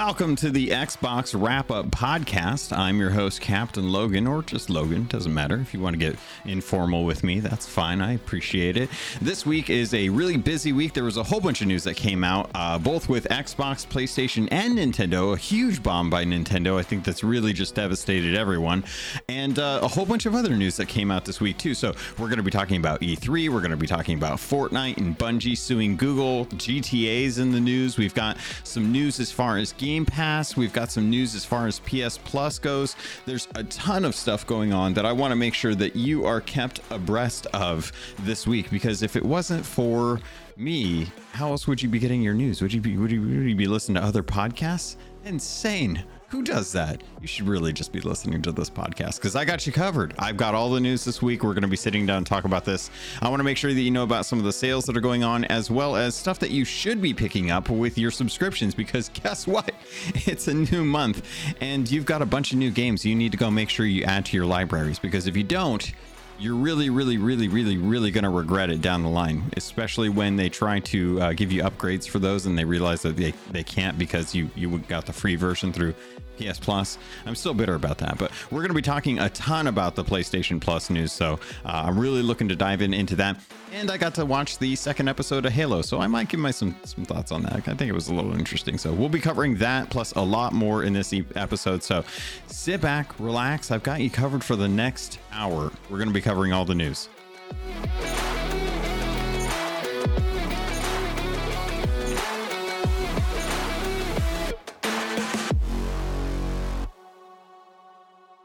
Welcome to the Xbox Wrap Up Podcast. I'm your host, Captain Logan, or just Logan, doesn't matter. If you want to get informal with me, that's fine. I appreciate it. This week is a really busy week. There was a whole bunch of news that came out, uh, both with Xbox, PlayStation, and Nintendo. A huge bomb by Nintendo. I think that's really just devastated everyone. And uh, a whole bunch of other news that came out this week, too. So we're going to be talking about E3. We're going to be talking about Fortnite and Bungie suing Google. GTA's in the news. We've got some news as far as Game Pass. We've got some news as far as PS Plus goes. There's a ton of stuff going on that I want to make sure that you are kept abreast of this week because if it wasn't for me, how else would you be getting your news? Would you be would you, would you be listening to other podcasts? Insane. Who does that? You should really just be listening to this podcast because I got you covered. I've got all the news this week. We're going to be sitting down and talk about this. I want to make sure that you know about some of the sales that are going on, as well as stuff that you should be picking up with your subscriptions. Because guess what? It's a new month, and you've got a bunch of new games you need to go make sure you add to your libraries. Because if you don't, you're really, really, really, really, really going to regret it down the line, especially when they try to uh, give you upgrades for those and they realize that they, they can't because you, you got the free version through PS Plus. I'm still bitter about that, but we're going to be talking a ton about the PlayStation Plus news, so uh, I'm really looking to dive in into that. And I got to watch the second episode of Halo, so I might give my some some thoughts on that. I think it was a little interesting. So we'll be covering that plus a lot more in this episode. So sit back, relax. I've got you covered for the next hour. We're going to be covering all the news.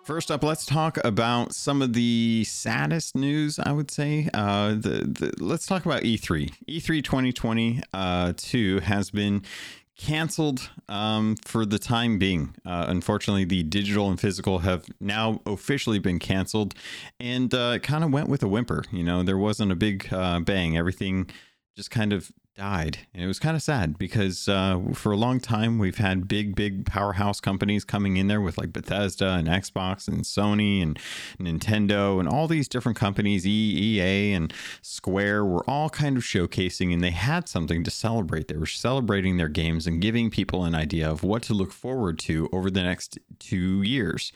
First up, let's talk about some of the saddest news. I would say, uh, the, the let's talk about E3. E3 2020 uh, has been canceled um, for the time being. Uh, unfortunately, the digital and physical have now officially been canceled, and uh, it kind of went with a whimper. You know, there wasn't a big uh, bang. Everything just kind of died. And it was kind of sad because uh, for a long time we've had big, big powerhouse companies coming in there with like Bethesda and Xbox and Sony and Nintendo and all these different companies, EA and Square, were all kind of showcasing and they had something to celebrate. They were celebrating their games and giving people an idea of what to look forward to over the next two years.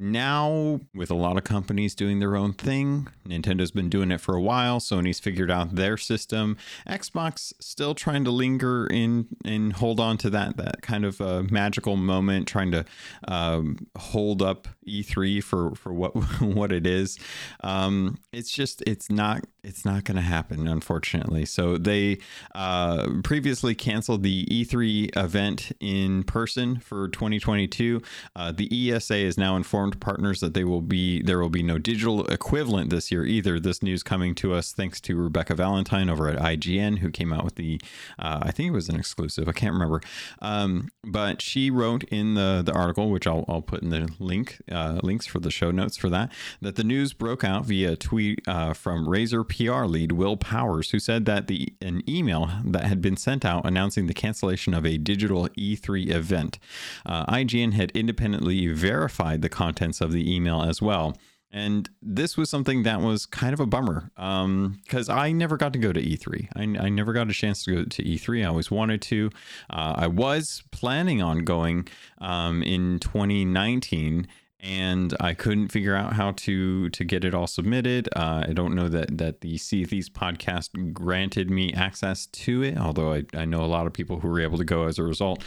Now, with a lot of companies doing their own thing, Nintendo's been doing it for a while. Sony's figured out their system. Xbox still trying to linger in and hold on to that that kind of uh, magical moment, trying to um, hold up E3 for for what what it is. Um, it's just it's not it's not going to happen, unfortunately. So they uh, previously canceled the E3 event in person for 2022. Uh, the ESA is now informed partners that they will be there will be no digital equivalent this year either. This news coming to us thanks to Rebecca Valentine over at IGN, who came out with the uh, I think it was an exclusive. I can't remember, um, but she wrote in the the article, which I'll, I'll put in the link uh, links for the show notes for that, that the news broke out via tweet uh, from Razer PR lead Will Powers, who said that the an email that had been sent out announcing the cancellation of a digital E3 event. Uh, IGN had independently verified the contents of the email as well. And this was something that was kind of a bummer because um, I never got to go to E3. I, I, never got a chance to go to E3. I always wanted to. Uh, I was planning on going um, in 2019 and I couldn't figure out how to to get it all submitted. Uh, I don't know that that the Sea Thieves podcast granted me access to it, although I, I know a lot of people who were able to go as a result.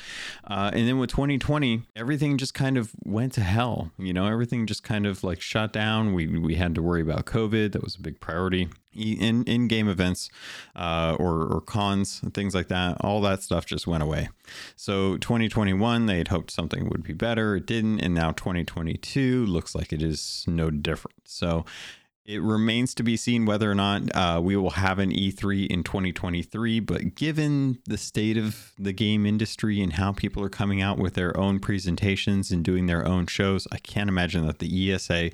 Uh, and then with 2020, everything just kind of went to hell. You know, everything just kind of like shut down. We we had to worry about COVID. That was a big priority in in game events uh, or or cons and things like that. All that stuff just went away. So 2021, they had hoped something would be better. It didn't, and now 2022 looks like it is no different. So it remains to be seen whether or not uh, we will have an E3 in 2023. But given the state of the game industry and how people are coming out with their own presentations and doing their own shows, I can't imagine that the ESA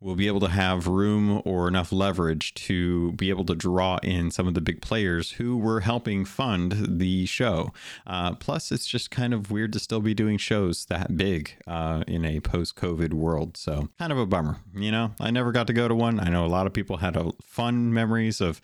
will be able to have room or enough leverage to be able to draw in some of the big players who were helping fund the show. Uh, plus, it's just kind of weird to still be doing shows that big uh, in a post COVID world. So, kind of a bummer. You know, I never got to go to one. I know a lot of people had a fun memories of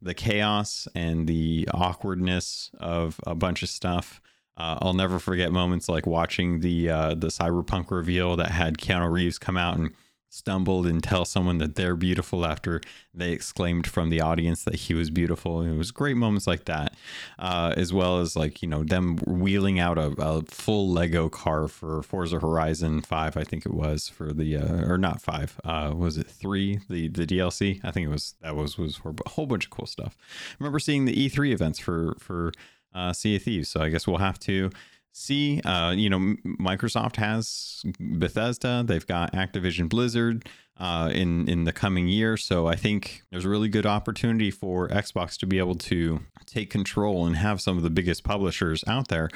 the chaos and the awkwardness of a bunch of stuff. Uh, I'll never forget moments like watching the uh, the Cyberpunk reveal that had Keanu Reeves come out and stumbled and tell someone that they're beautiful after they exclaimed from the audience that he was beautiful. And it was great moments like that, uh, as well as like you know them wheeling out a, a, full Lego car for Forza Horizon Five, I think it was for the uh, or not five, uh, was it three? The the DLC, I think it was that was was a whole bunch of cool stuff. I remember seeing the E3 events for for uh, Sea of Thieves, so I guess we'll have to see. Uh, you know, Microsoft has Bethesda, they've got Activision Blizzard uh, in in the coming year. So I think there's a really good opportunity for Xbox to be able to take control and have some of the biggest publishers out there,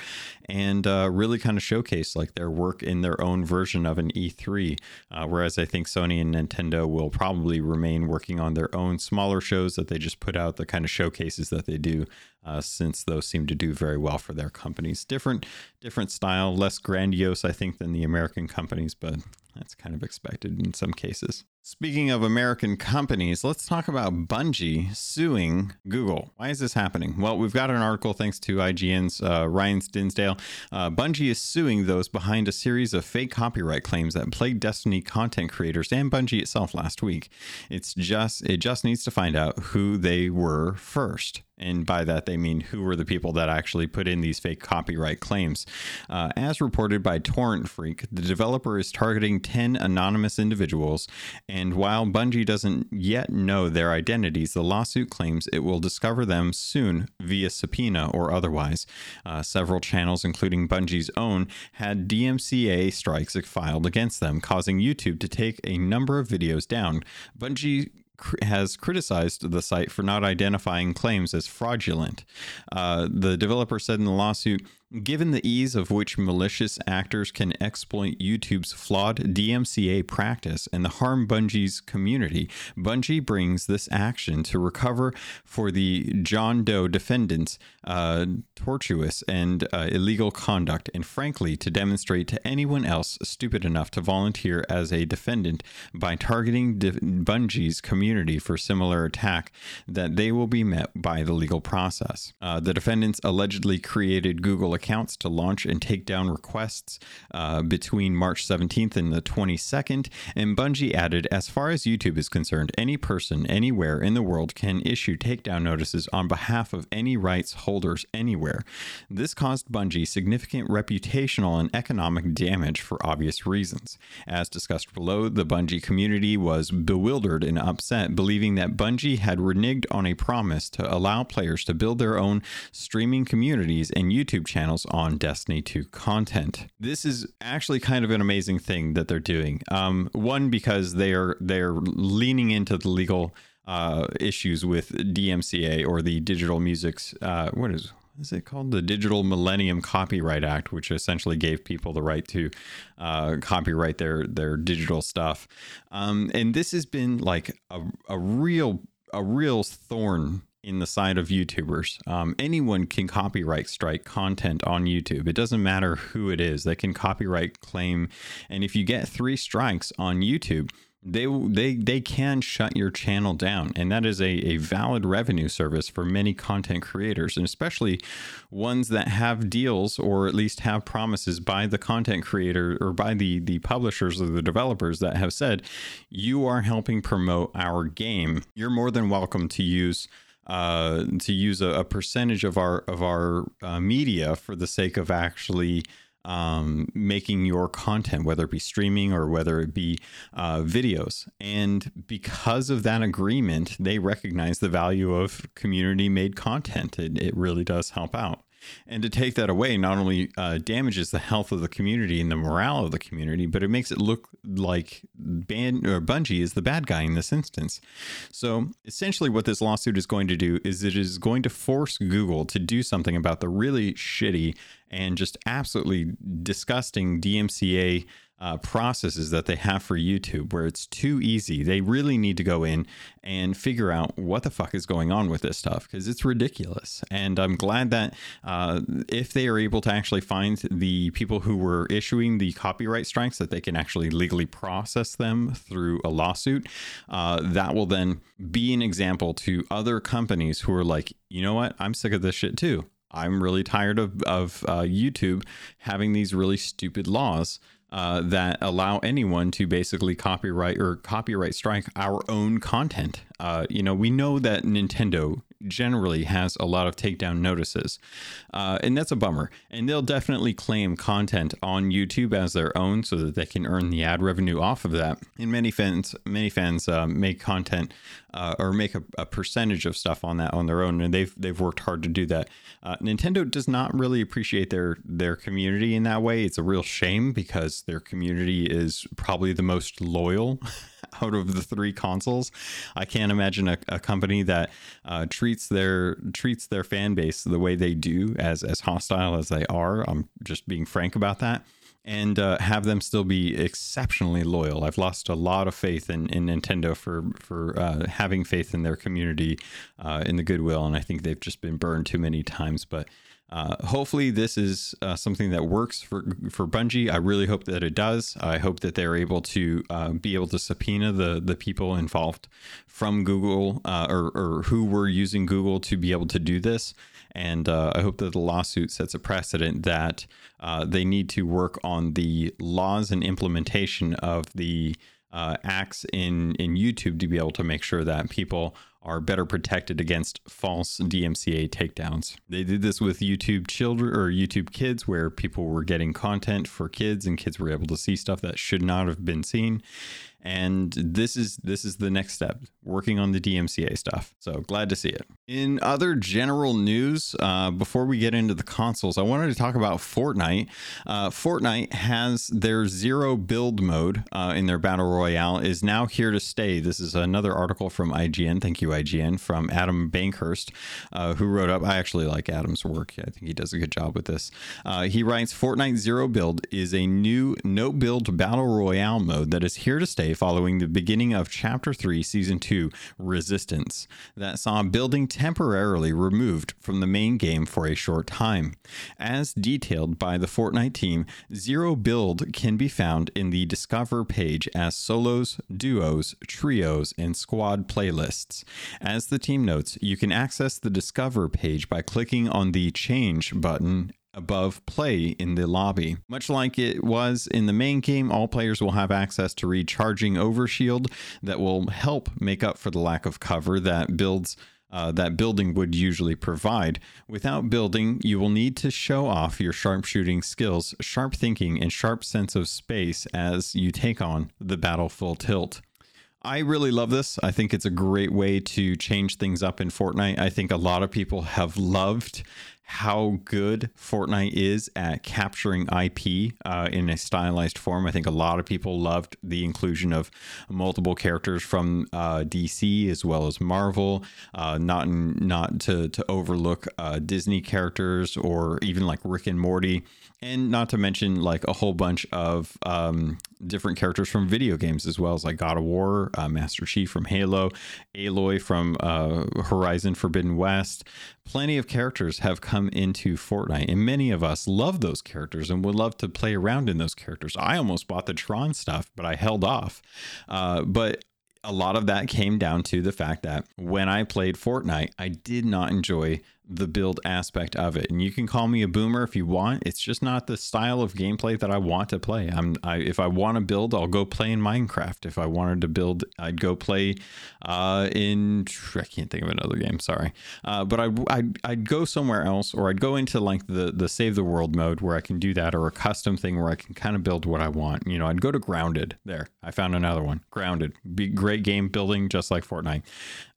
and uh, really kind of showcase like their work in their own version of an E3. Uh, whereas I think Sony and Nintendo will probably remain working on their own smaller shows that they just put out, the kind of showcases that they do. Uh, since those seem to do very well for their companies, different different style, less grandiose, I think, than the American companies, but that's kind of expected in some cases. Speaking of American companies, let's talk about Bungie suing Google. Why is this happening? Well, we've got an article thanks to IGN's uh, Ryan Dinsdale. Uh, Bungie is suing those behind a series of fake copyright claims that plagued Destiny content creators and Bungie itself last week. It's just it just needs to find out who they were first. And by that, they mean who were the people that actually put in these fake copyright claims. Uh, as reported by Torrent Freak, the developer is targeting 10 anonymous individuals and while Bungie doesn't yet know their identities, the lawsuit claims it will discover them soon via subpoena or otherwise. Uh, several channels, including Bungie's own, had DMCA strikes filed against them, causing YouTube to take a number of videos down. Bungie has criticized the site for not identifying claims as fraudulent. Uh, the developer said in the lawsuit, Given the ease of which malicious actors can exploit YouTube's flawed DMCA practice and the harm Bungie's community, Bungie brings this action to recover for the John Doe defendants' uh, tortious and uh, illegal conduct, and frankly, to demonstrate to anyone else stupid enough to volunteer as a defendant by targeting De- Bungie's community for similar attack that they will be met by the legal process. Uh, the defendants allegedly created Google accounts to launch and take down requests uh, between March 17th and the 22nd. And Bungie added, as far as YouTube is concerned, any person anywhere in the world can issue takedown notices on behalf of any rights holders anywhere. This caused Bungie significant reputational and economic damage for obvious reasons. As discussed below, the Bungie community was bewildered and upset, believing that Bungie had reneged on a promise to allow players to build their own streaming communities and YouTube channels channels on Destiny 2 content. This is actually kind of an amazing thing that they're doing. Um, one because they are they're leaning into the legal uh, issues with DMCA or the Digital Music's uh, what is is it called the Digital Millennium Copyright Act, which essentially gave people the right to uh, copyright their their digital stuff. Um, and this has been like a, a real a real thorn in the side of YouTubers. Um, anyone can copyright strike content on YouTube. It doesn't matter who it is. They can copyright claim, and if you get three strikes on YouTube, they they they can shut your channel down and that is a, a valid revenue service for many content creators and especially ones that have deals or at least have promises by the content creator or by the the publishers or the developers that have said you are helping promote our game you're more than welcome to use uh, to use a, a, percentage of our of our uh, media for the sake of actually um, making your content, whether it be streaming or whether it be uh, videos. And because of that agreement, they recognize the value of community made content. It, it really does help out. And to take that away not only uh, damages the health of the community and the morale of the community, but it makes it look like Ban- or Bungie is the bad guy in this instance. So essentially, what this lawsuit is going to do is it is going to force Google to do something about the really shitty and just absolutely disgusting DMCA uh, processes that they have for YouTube where it's too easy. They really need to go in and figure out what the fuck is going on with this stuff because it's ridiculous. And I'm glad that uh, if they are able to actually find the people who were issuing the copyright strikes, that they can actually legally process them through a lawsuit. Uh, that will then be an example to other companies who are like, you know what, I'm sick of this shit too. I'm really tired of, of uh, YouTube having these really stupid laws uh, that allow anyone to basically copyright or copyright strike our own content. Uh, you know, we know that Nintendo generally has a lot of takedown notices, uh, and that's a bummer. And they'll definitely claim content on YouTube as their own so that they can earn the ad revenue off of that. And many fans, many fans uh, make content uh, or make a, a, percentage of stuff on that on their own, and they've they've worked hard to do that. Uh, Nintendo does not really appreciate their their community in that way. It's a real shame because their community is probably the most loyal out of the three consoles. I can't imagine a, a company that uh, treats their treats their fan base the way they do, as as hostile as they are. I'm just being frank about that and uh, have them still be exceptionally loyal. I've lost a lot of faith in, in Nintendo for for uh, having faith in their community, uh, in the goodwill, and I think they've just been burned too many times. But uh, hopefully, this is uh, something that works for for Bungie. I really hope that it does. I hope that they're able to uh, be able to subpoena the the people involved from Google uh, or, or who were using Google to be able to do this. And uh, I hope that the lawsuit sets a precedent that uh, they need to work on the laws and implementation of the acts in in YouTube to be able to make sure that people are better protected against false DMCA takedowns. They did this with YouTube children or YouTube kids, where people were getting content for kids and kids were able to see stuff that should not have been seen and this is this is the next step working on the dmca stuff. So glad to see it. In other general news uh, before we get into the consoles i wanted to talk about fortnite. Uh, fortnite has their zero build mode uh, in their battle royale is now here to stay. This is another article from ign thank you ign from adam bankhurst uh, who wrote up i actually like adam's work. I think he does a good job with this. Uh, he writes fortnite zero build is a new no build battle royale mode that is here to stay following the beginning of Chapter 3, Season 2, Resistance, that saw a building temporarily removed from the main game for a short time. As detailed by the Fortnite team, Zero Build can be found in the Discover page as solos, duos, trios, and squad playlists. As the team notes, you can access the Discover page by clicking on the Change button above play in the lobby. Much like it was in the main game, all players will have access to recharging overshield that will help make up for the lack of cover that builds uh, that building would usually provide. Without building, you will need to show off your sharpshooting skills, sharp thinking, and sharp sense of space as you take on the battle full tilt. I really love this. I think it's a great way to change things up in Fortnite. I think a lot of people have loved how good Fortnite is at capturing IP uh, in a stylized form. I think a lot of people loved the inclusion of multiple characters from uh, DC as well as Marvel. Uh, not not to to overlook uh, Disney characters or even like Rick and Morty, and not to mention like a whole bunch of um, different characters from video games as well as like God of War, uh, Master Chief from Halo, Aloy from uh, Horizon Forbidden West. Plenty of characters have come into Fortnite, and many of us love those characters and would love to play around in those characters. I almost bought the Tron stuff, but I held off. Uh, but a lot of that came down to the fact that when I played Fortnite, I did not enjoy the build aspect of it. And you can call me a boomer if you want. It's just not the style of gameplay that I want to play. I'm I, if I want to build, I'll go play in Minecraft. If I wanted to build, I'd go play uh, in I can't think of another game. Sorry, uh, but I I'd, I'd go somewhere else, or I'd go into like the the save the world mode where I can do that, or a custom thing where I can kind of build what I want. You know, I'd go to Grounded. There, I found another one. Grounded, be great game building, just like Fortnite.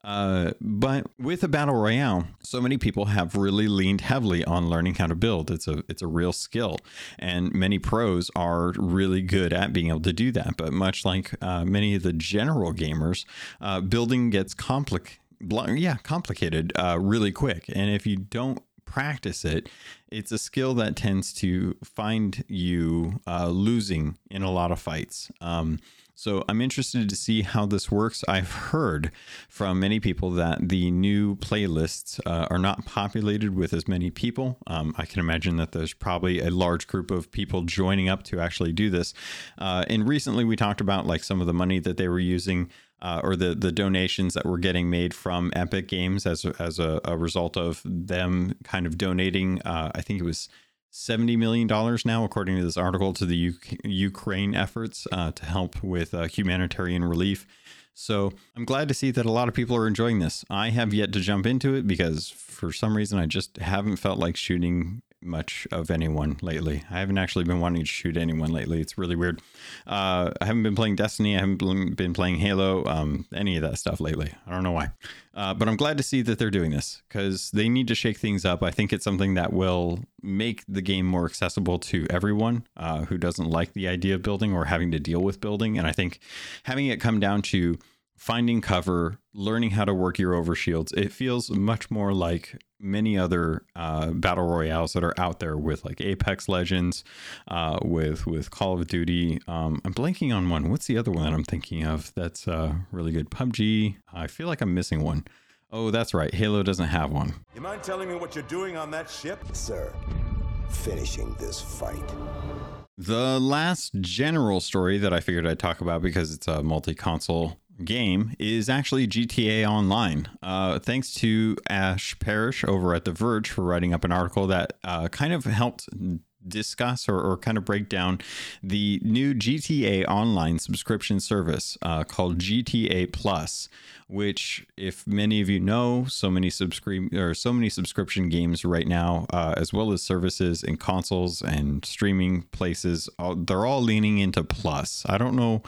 Uh, but with a battle royale, so many people have really leaned heavily on learning how to build. It's a it's a real skill, and many pros are really good at being able to do that. But much like uh, many of the general gamers, uh, building gets complicated. Yeah, complicated uh, really quick, and if you don't practice it, it's a skill that tends to find you uh, losing in a lot of fights. Um, so I'm interested to see how this works. I've heard from many people that the new playlists uh, are not populated with as many people. Um, I can imagine that there's probably a large group of people joining up to actually do this. Uh, and recently we talked about like some of the money that they were using uh, or the the donations that were getting made from Epic Games as as a, a result of them kind of donating. Uh, I think it was seventy million dollars now, according to this article, to the U- Ukraine efforts uh, to help with uh, humanitarian relief. So I'm glad to see that a lot of people are enjoying this. I have yet to jump into it because for some reason I just haven't felt like shooting much of anyone lately. I haven't actually been wanting to shoot anyone lately. It's really weird. Uh, I haven't been playing Destiny. I haven't been playing Halo, um, any of that stuff lately. I don't know why. Uh, but I'm glad to see that they're doing this because they need to shake things up. I think it's something that will make the game more accessible to everyone uh, who doesn't like the idea of building or having to deal with building. And I think having it come down to finding cover, learning how to work your overshields. It feels much more like many other uh, battle royales that are out there with like Apex Legends, uh, with with Call of Duty. Um, I'm blanking on one. What's the other one that I'm thinking of? That's uh, really good. PUBG. I feel like I'm missing one. Oh, that's right. Halo doesn't have one. You mind telling me what you're doing on that ship, sir? Finishing this fight. The last general story that I figured I'd talk about because it's a multi console game is actually GTA Online. Uh, thanks to Ash Parrish over at The Verge for writing up an article that uh, kind of helped discuss or, or, kind of break down the new GTA Online subscription service uh, called GTA Plus, which, if many of you know, so many subscribe or so many subscription games right now, uh, as well as services and consoles and streaming places, they're all leaning into Plus. I don't know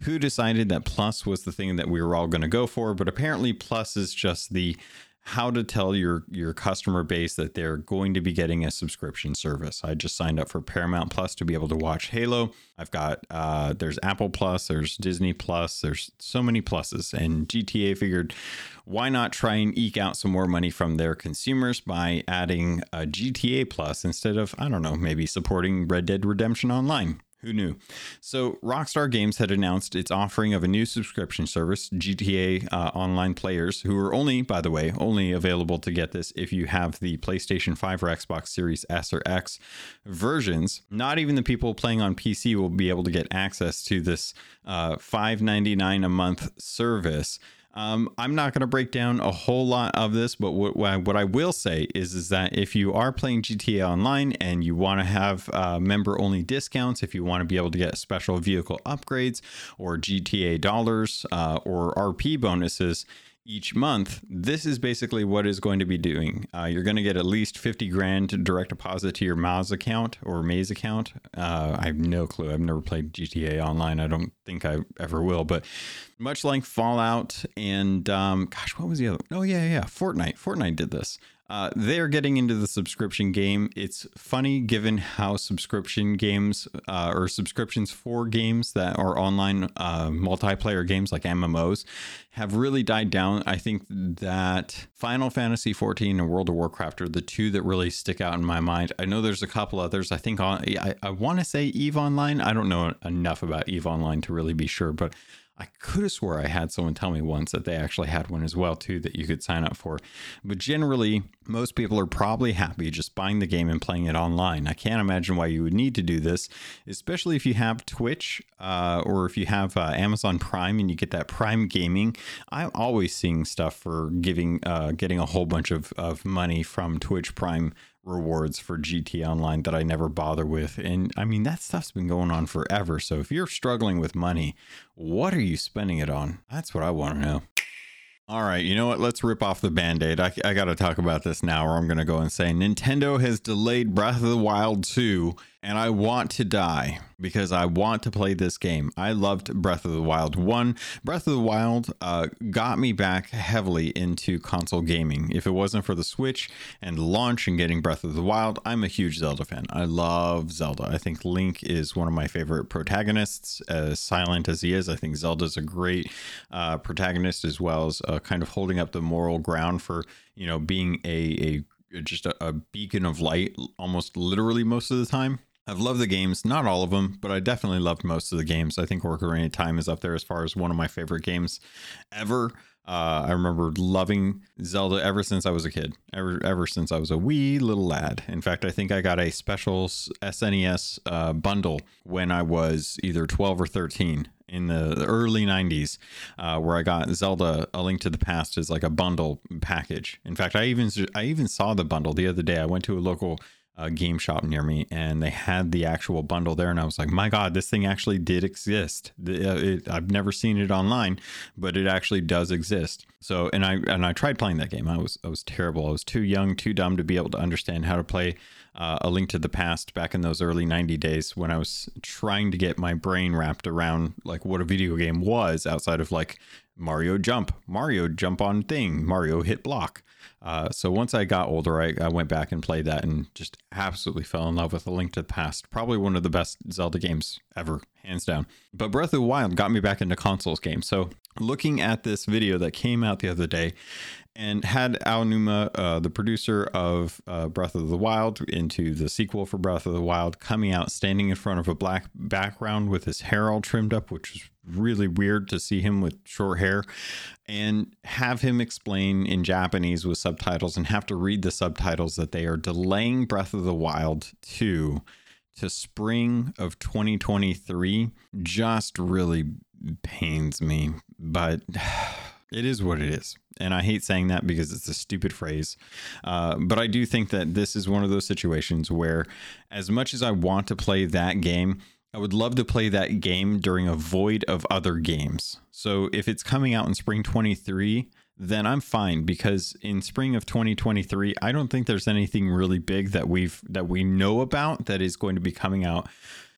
who decided that Plus was the thing that we were all going to go for, but apparently Plus is just the how to tell your your customer base that they're going to be getting a subscription service. I just signed up for Paramount Plus to be able to watch Halo. I've got uh, there's Apple Plus, there's Disney Plus, there's so many pluses, and GTA figured why not try and eke out some more money from their consumers by adding a GTA Plus instead of I don't know maybe supporting Red Dead Redemption Online. Who knew? So, Rockstar Games had announced its offering of a new subscription service, GTA uh, Online players, who are only, by the way, only available to get this if you have the PlayStation 5 or Xbox Series S or X versions. Not even the people playing on PC will be able to get access to this uh, $5.99 a month service. Um, I'm not going to break down a whole lot of this, but what, what I will say is, is that if you are playing GTA Online and you want to have uh, member only discounts, if you want to be able to get special vehicle upgrades or GTA dollars uh, or RP bonuses, each month, this is basically what is going to be doing. Uh, you're going to get at least 50 grand direct deposit to your Moz account or Maze account. Uh, I have no clue. I've never played GTA Online. I don't think I ever will. But much like Fallout and, um, gosh, what was the other? Oh, yeah, yeah. Fortnite. Fortnite did this. Uh, they're getting into the subscription game. It's funny given how subscription games uh, or subscriptions for games that are online uh, multiplayer games like MMOs have really died down. I think that Final Fantasy 14 and World of Warcraft are the two that really stick out in my mind. I know there's a couple others. I think I, I want to say Eve Online. I don't know enough about Eve Online to really be sure, but I could have swore I had someone tell me once that they actually had one as well too that you could sign up for. But generally, most people are probably happy just buying the game and playing it online. I can't imagine why you would need to do this, especially if you have Twitch uh, or if you have uh, Amazon Prime and you get that Prime Gaming. I'm always seeing stuff for giving, uh, getting a whole bunch of, of money from Twitch Prime rewards for GT Online that I never bother with. And I mean, that stuff's been going on forever. So if you're struggling with money, what are you spending it on? That's what I want to know. All right, you know what? Let's rip off the band aid. I, I got to talk about this now, or I'm going to go and say Nintendo has delayed Breath of the Wild 2 and I want to die because I want to play this game. I loved Breath of the Wild 1. Breath of the Wild uh, got me back heavily into console gaming. If it wasn't for the Switch and launch and getting Breath of the Wild, I'm a huge Zelda fan. I love Zelda. I think Link is one of my favorite protagonists, as silent as he is. I think Zelda's a great uh, protagonist as well as uh, kind of holding up the moral ground for, you know, being a, a just a, a beacon of light almost literally most of the time I've loved the games, not all of them, but I definitely loved most of the games. I think Ocarina of Time is up there as far as one of my favorite games ever. Uh, I remember loving Zelda ever since I was a kid, ever ever since I was a wee little lad. In fact, I think I got a special SNES uh, bundle when I was either 12 or 13 in the early 90s uh, where i got zelda a link to the past as like a bundle package in fact i even i even saw the bundle the other day i went to a local uh, game shop near me and they had the actual bundle there and i was like my god this thing actually did exist. It, it, i've never seen it online but it actually does exist. So and i and i tried playing that game. I was i was terrible. I was too young too dumb to be able to understand how to play uh, a link to the past back in those early 90 days when i was trying to get my brain wrapped around like what a video game was outside of like mario jump mario jump on thing mario hit block uh, so once I got older, I, I, went back and played that and just absolutely fell in love with A Link to the Past. Probably one of the best Zelda games ever, hands down. But Breath of the Wild got me back into consoles games. So looking at this video that came out the other day and had Aonuma, uh, the producer of uh, Breath of the Wild, into the sequel for Breath of the Wild, coming out standing in front of a black background with his hair all trimmed up, which was really weird to see him with short hair, and have him explain in Japanese with subtitles and have to read the subtitles that they are delaying Breath of the Wild 2 to spring of 2023 just really pains me. But. It is what it is. And I hate saying that because it's a stupid phrase. Uh, but I do think that this is one of those situations where, as much as I want to play that game, I would love to play that game during a void of other games. So if it's coming out in spring 23, then I'm fine because in spring of 2023, I don't think there's anything really big that we've that we know about that is going to be coming out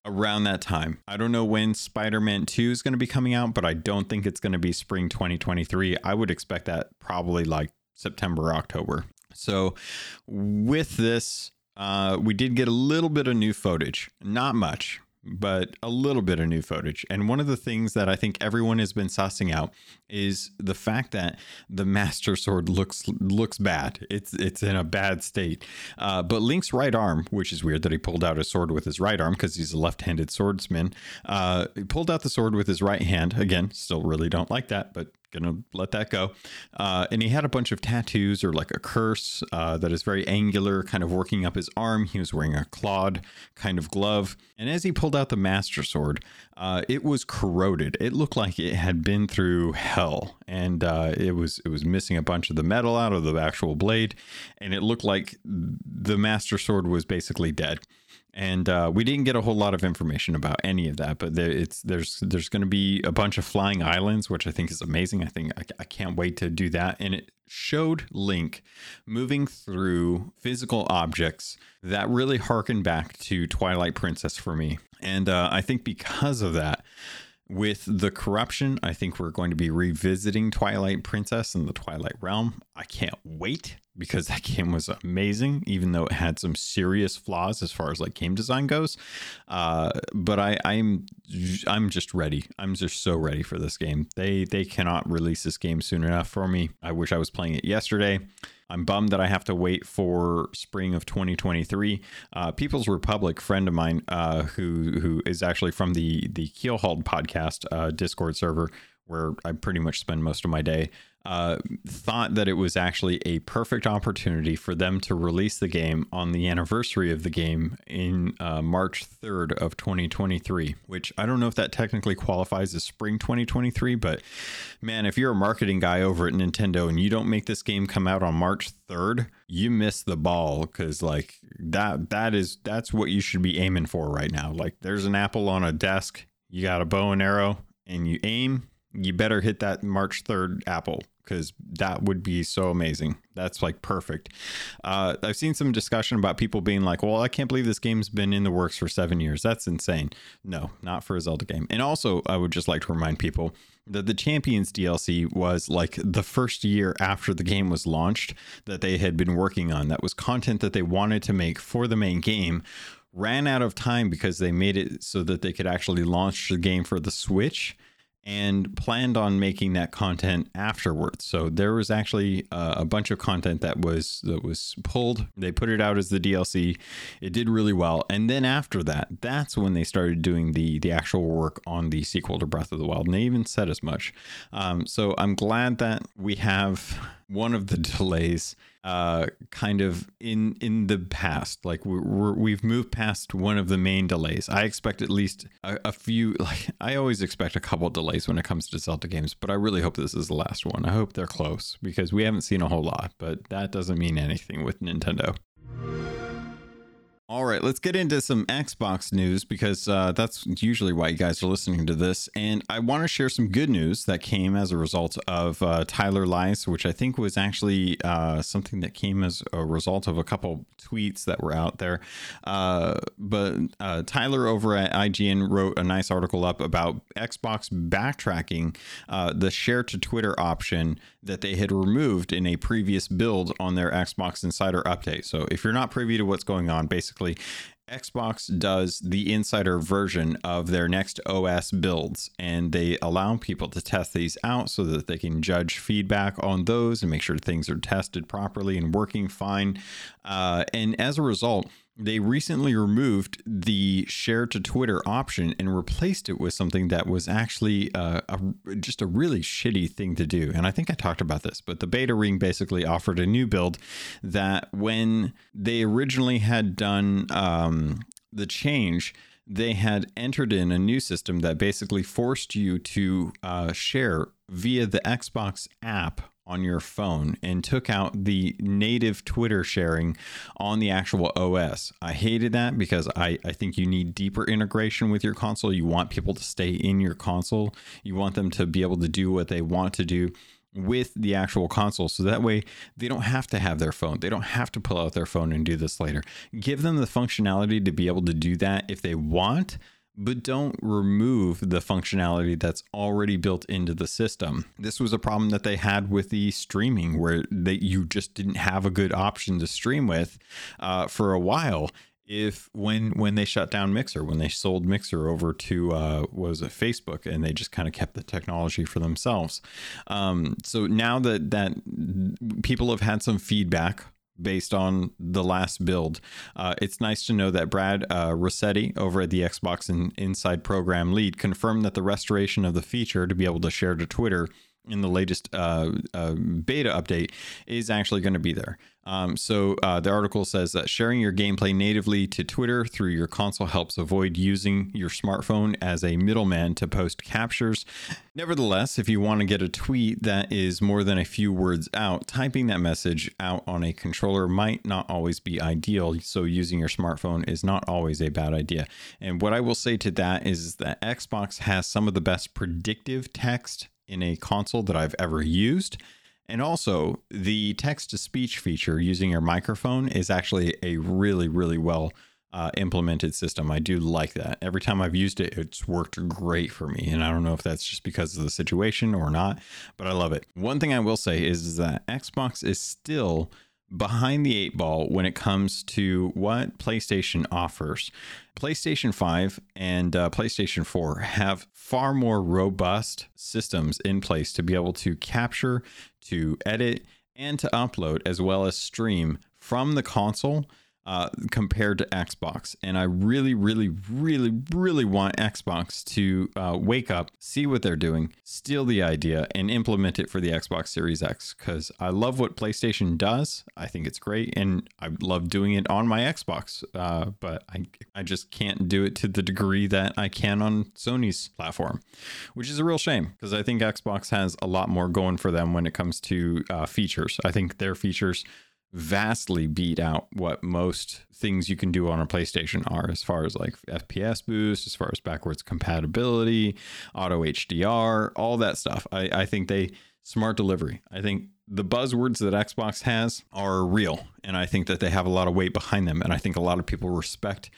around that time. I don't know when Spider Man 2 is going to be coming out, but I don't think it's going to be spring 2023. I would expect that probably like September, October. So, with this, uh, we did get a little bit of new footage, not much but a little bit of new footage. And one of the things that I think everyone has been sussing out is the fact that the Master Sword looks looks bad. It's it's in a bad state. Uh, but Link's right arm, which is weird that he pulled out his sword with his right arm because he's a left-handed swordsman, uh, he pulled out the sword with his right hand. Again, still really don't like that, but gonna let that go. Uh, and he had a bunch of tattoos or like a curse uh, that is very angular, kind of working up his arm. He was wearing a clawed kind of glove. And as he pulled out the master sword, uh, it was corroded. It looked like it had been through hell, and uh, it was it was missing a bunch of the metal out of the actual blade, and it looked like the master sword was basically dead and uh, we didn't get a whole lot of information about any of that. But there, it's there's there's going to be a bunch of flying islands, which I think is amazing. I think I, I can't wait to do that. And it showed Link moving through physical objects that really harken back to Twilight Princess for me. And uh, I think because of that, with the corruption, I think we're going to be revisiting Twilight Princess and the Twilight Realm. I can't wait because that game was amazing, even though it had some serious flaws as far as like game design goes. Uh, but I, I'm I'm just ready. I'm just so ready for this game. They they cannot release this game soon enough for me. I wish I was playing it yesterday. I'm bummed that I have to wait for spring of 2023. Uh, People's Republic, friend of mine, uh, who who is actually from the the Keelhauled podcast uh, Discord server, where I pretty much spend most of my day, uh, thought that it was actually a perfect opportunity for them to release the game on the anniversary of the game in uh, March 3rd of 2023, which I don't know if that technically qualifies as spring 2023, but man, if you're a marketing guy over at Nintendo and you don't make this game come out on March 3rd, you miss the ball because like that that is that's what you should be aiming for right now. Like there's an apple on a desk, you got a bow and arrow and you aim you better hit that March 3rd Apple because that would be so amazing. That's like perfect. Uh, I've seen some discussion about people being like, well, I can't believe this game's been in the works for seven years. That's insane. No, not for a Zelda game. And also, I would just like to remind people that the Champions DLC was like the first year after the game was launched that they had been working on. That was content that they wanted to make for the main game ran out of time because they made it so that they could actually launch the game for the Switch and planned on making that content afterwards. So there was actually uh, a bunch of content that was that was pulled. They put it out as the DLC. It did really well, and then after that, that's when they started doing the the actual work on the sequel to Breath of the Wild. And they even said as much. Um, so I'm glad that we have one of the delays uh, kind of in in the past. Like we have moved past one of the main delays. I expect at least a, a, few. Like I always expect a couple delays when it comes to Zelda games, but I really hope this is the last one. I hope they're close because we haven't seen a whole lot, but that doesn't mean anything with Nintendo. All right, let's get into some Xbox news because uh, that's usually why you guys are listening to this. And I want to share some good news that came as a result of uh, Tyler Lyles, which I think was actually uh, something that came as a result of a couple tweets that were out there. Uh, but uh, Tyler over at IGN wrote a nice article up about Xbox backtracking uh, the share to Twitter option that they had removed in a previous build on their Xbox Insider update. So if you're not privy to what's going on, basically Xbox does the insider version of their next OS builds, and they allow people to test these out so that they can judge feedback on those and make sure things are tested properly and working fine. Uh, and as a result, they recently removed the share to Twitter option and replaced it with something that was actually uh, a, just a really shitty thing to do. And I think I talked about this, but the beta ring basically offered a new build that when they originally had done um, the change, they had entered in a new system that basically forced you to uh, share via the Xbox app on your phone and took out the native Twitter sharing on the actual OS. I hated that because I, I think you need deeper integration with your console. You want people to stay in your console, you want them to be able to do what they want to do with the actual console. So that way they don't have to have their phone. They don't have to pull out their phone and do this later. Give them the functionality to be able to do that if they want but don't remove the functionality that's already built into the system. This was a problem that they had with the streaming, where that you just didn't have a good option to stream with uh, for a while. If when when they shut down Mixer, when they sold Mixer over to uh, was it Facebook, and they just kind of kept the technology for themselves. Um, so now that that people have had some feedback based on the last build. Uh, it's nice to know that Brad uh, Rossetti over at the Xbox and Inside Program lead confirmed that the restoration of the feature to be able to share to Twitter in the latest uh, uh, beta update is actually going to be there. Um, so uh, the article says that sharing your gameplay natively to Twitter through your console helps avoid using your smartphone as a middleman to post captures. Nevertheless, if you want to get a tweet that is more than a few words out, typing that message out on a controller might not always be ideal. So using your smartphone is not always a bad idea. And what I will say to that is that Xbox has some of the best predictive text in a console that I've ever used. And also, the text to speech feature using your microphone is actually a really, really well uh, implemented system. I do like that. Every time I've used it, it's worked great for me. And I don't know if that's just because of the situation or not, but I love it. One thing I will say is that Xbox is still behind the eight ball when it comes to what PlayStation offers. PlayStation 5 and uh, PlayStation 4 have far more robust systems in place to be able to capture, to edit, and to upload, as well as stream from the console uh, compared to Xbox. And I really, really, really, really want Xbox to uh, wake up, see what they're doing, steal the idea, and implement it for the Xbox Series X. Because I love what PlayStation does. I think it's great, and I love doing it on my Xbox. Uh, but I, I just can't do it to the degree that I can on Sony's platform, which is a real shame because I think Xbox has a lot more going for them when it comes to uh, features. I think their features vastly beat out what most things you can do on a PlayStation are as far as like FPS boost, as far as backwards compatibility, auto HDR, all that stuff. I, I think they smart delivery. I think the buzzwords that Xbox has are real, and I think that they have a lot of weight behind them. And I think a lot of people respect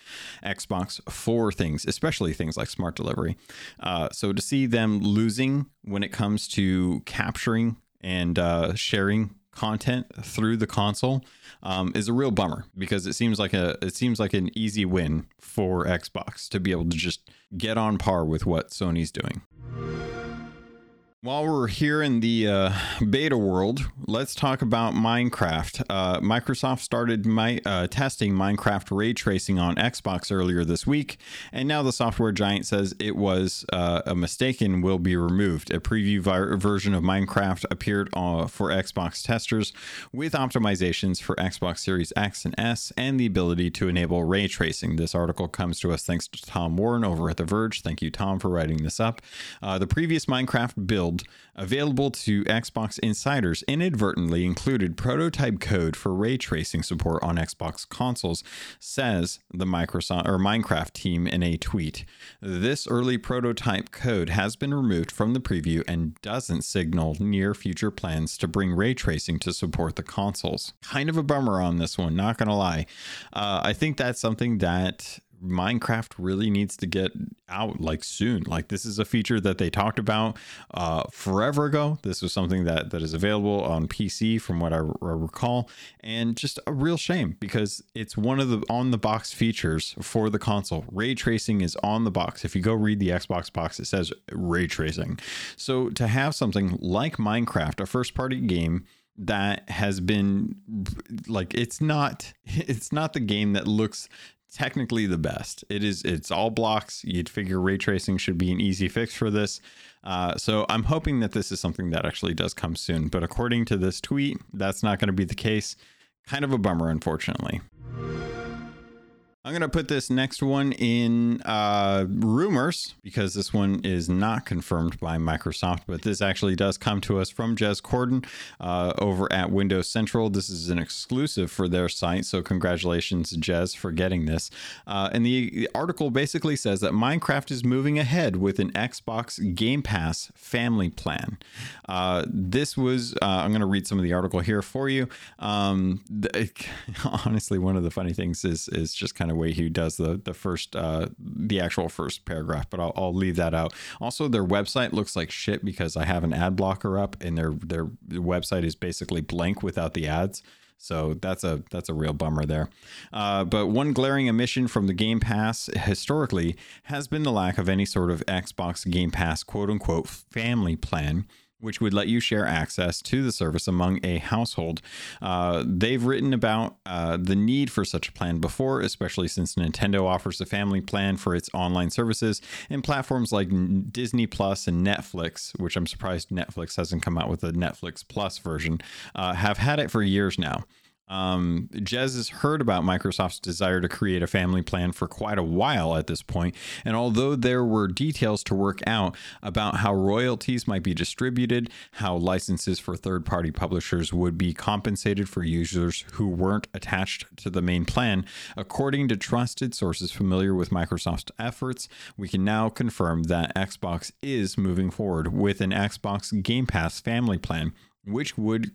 Xbox for things, especially things like smart delivery. Uh, so to see them losing when it comes to capturing and uh, sharing content through the console um, is a real bummer because it seems like a it seems like an easy win for Xbox to be able to just get on par with what Sony's doing. While we're here in the uh, beta world, let's talk about Minecraft. Uh, Microsoft started my, uh, testing Minecraft ray tracing on Xbox earlier this week, and now the software giant says it was uh, a mistake and will be removed. A preview vi- version of Minecraft appeared uh, for Xbox testers with optimizations for Xbox Series X and S and the ability to enable ray tracing. This article comes to us thanks to Tom Warren over at The Verge. Thank you, Tom, for writing this up. Uh, the previous Minecraft build available to Xbox insiders inadvertently included prototype code for ray tracing support on Xbox consoles, says the Microsoft or Minecraft team in a tweet. This early prototype code has been removed from the preview and doesn't signal near future plans to bring ray tracing to support the consoles. Kind of a bummer on this one, not gonna lie. Uh, I think that's something that Minecraft really needs to get out like soon. Like this is a feature that they talked about uh, forever ago. This was something that that is available on PC, from what I, r- I recall, and just a real shame because it's one of the on the box features for the console. Ray tracing is on the box. If you go read the Xbox box, it says ray tracing. So to have something like Minecraft, a first party game that has been like it's not it's not the game that looks technically the best. It is it's all blocks. You'd figure ray tracing should be an easy fix for this. Uh, so I'm hoping that this is something that actually does come soon. But according to this tweet, that's not going to be the case. Kind of a bummer, unfortunately. I'm going to put this next one in uh, rumors because this one is not confirmed by Microsoft, but this actually does come to us from Jez Corden uh, over at Windows Central. This is an exclusive for their site, so congratulations, Jez, for getting this. Uh, and the, article basically says that Minecraft is moving ahead with an Xbox Game Pass family plan. Uh, this was, uh, I'm going to read some of the article here for you. Um, honestly, one of the funny things is, is just kind of way he does the the first uh, the actual first paragraph, but I'll, I'll leave that out. Also, their website looks like shit because I have an ad blocker up, and their their website is basically blank without the ads. So that's a that's a real bummer there. Uh, but one glaring omission from the Game Pass historically has been the lack of any sort of Xbox Game Pass quote unquote family plan which would let you share access to the service among a household. Uh, they've written about uh, the need for such a plan before, especially since Nintendo offers a family plan for its online services, and platforms like Disney Plus and Netflix, which I'm surprised Netflix hasn't come out with a Netflix Plus version, uh, have had it for years now. Um, Jez has heard about Microsoft's desire to create a family plan for quite a while at this point, and although there were details to work out about how royalties might be distributed, how licenses for third party publishers would be compensated for users who weren't attached to the main plan, according to trusted sources familiar with Microsoft's efforts, we can now confirm that Xbox is moving forward with an Xbox Game Pass family plan which would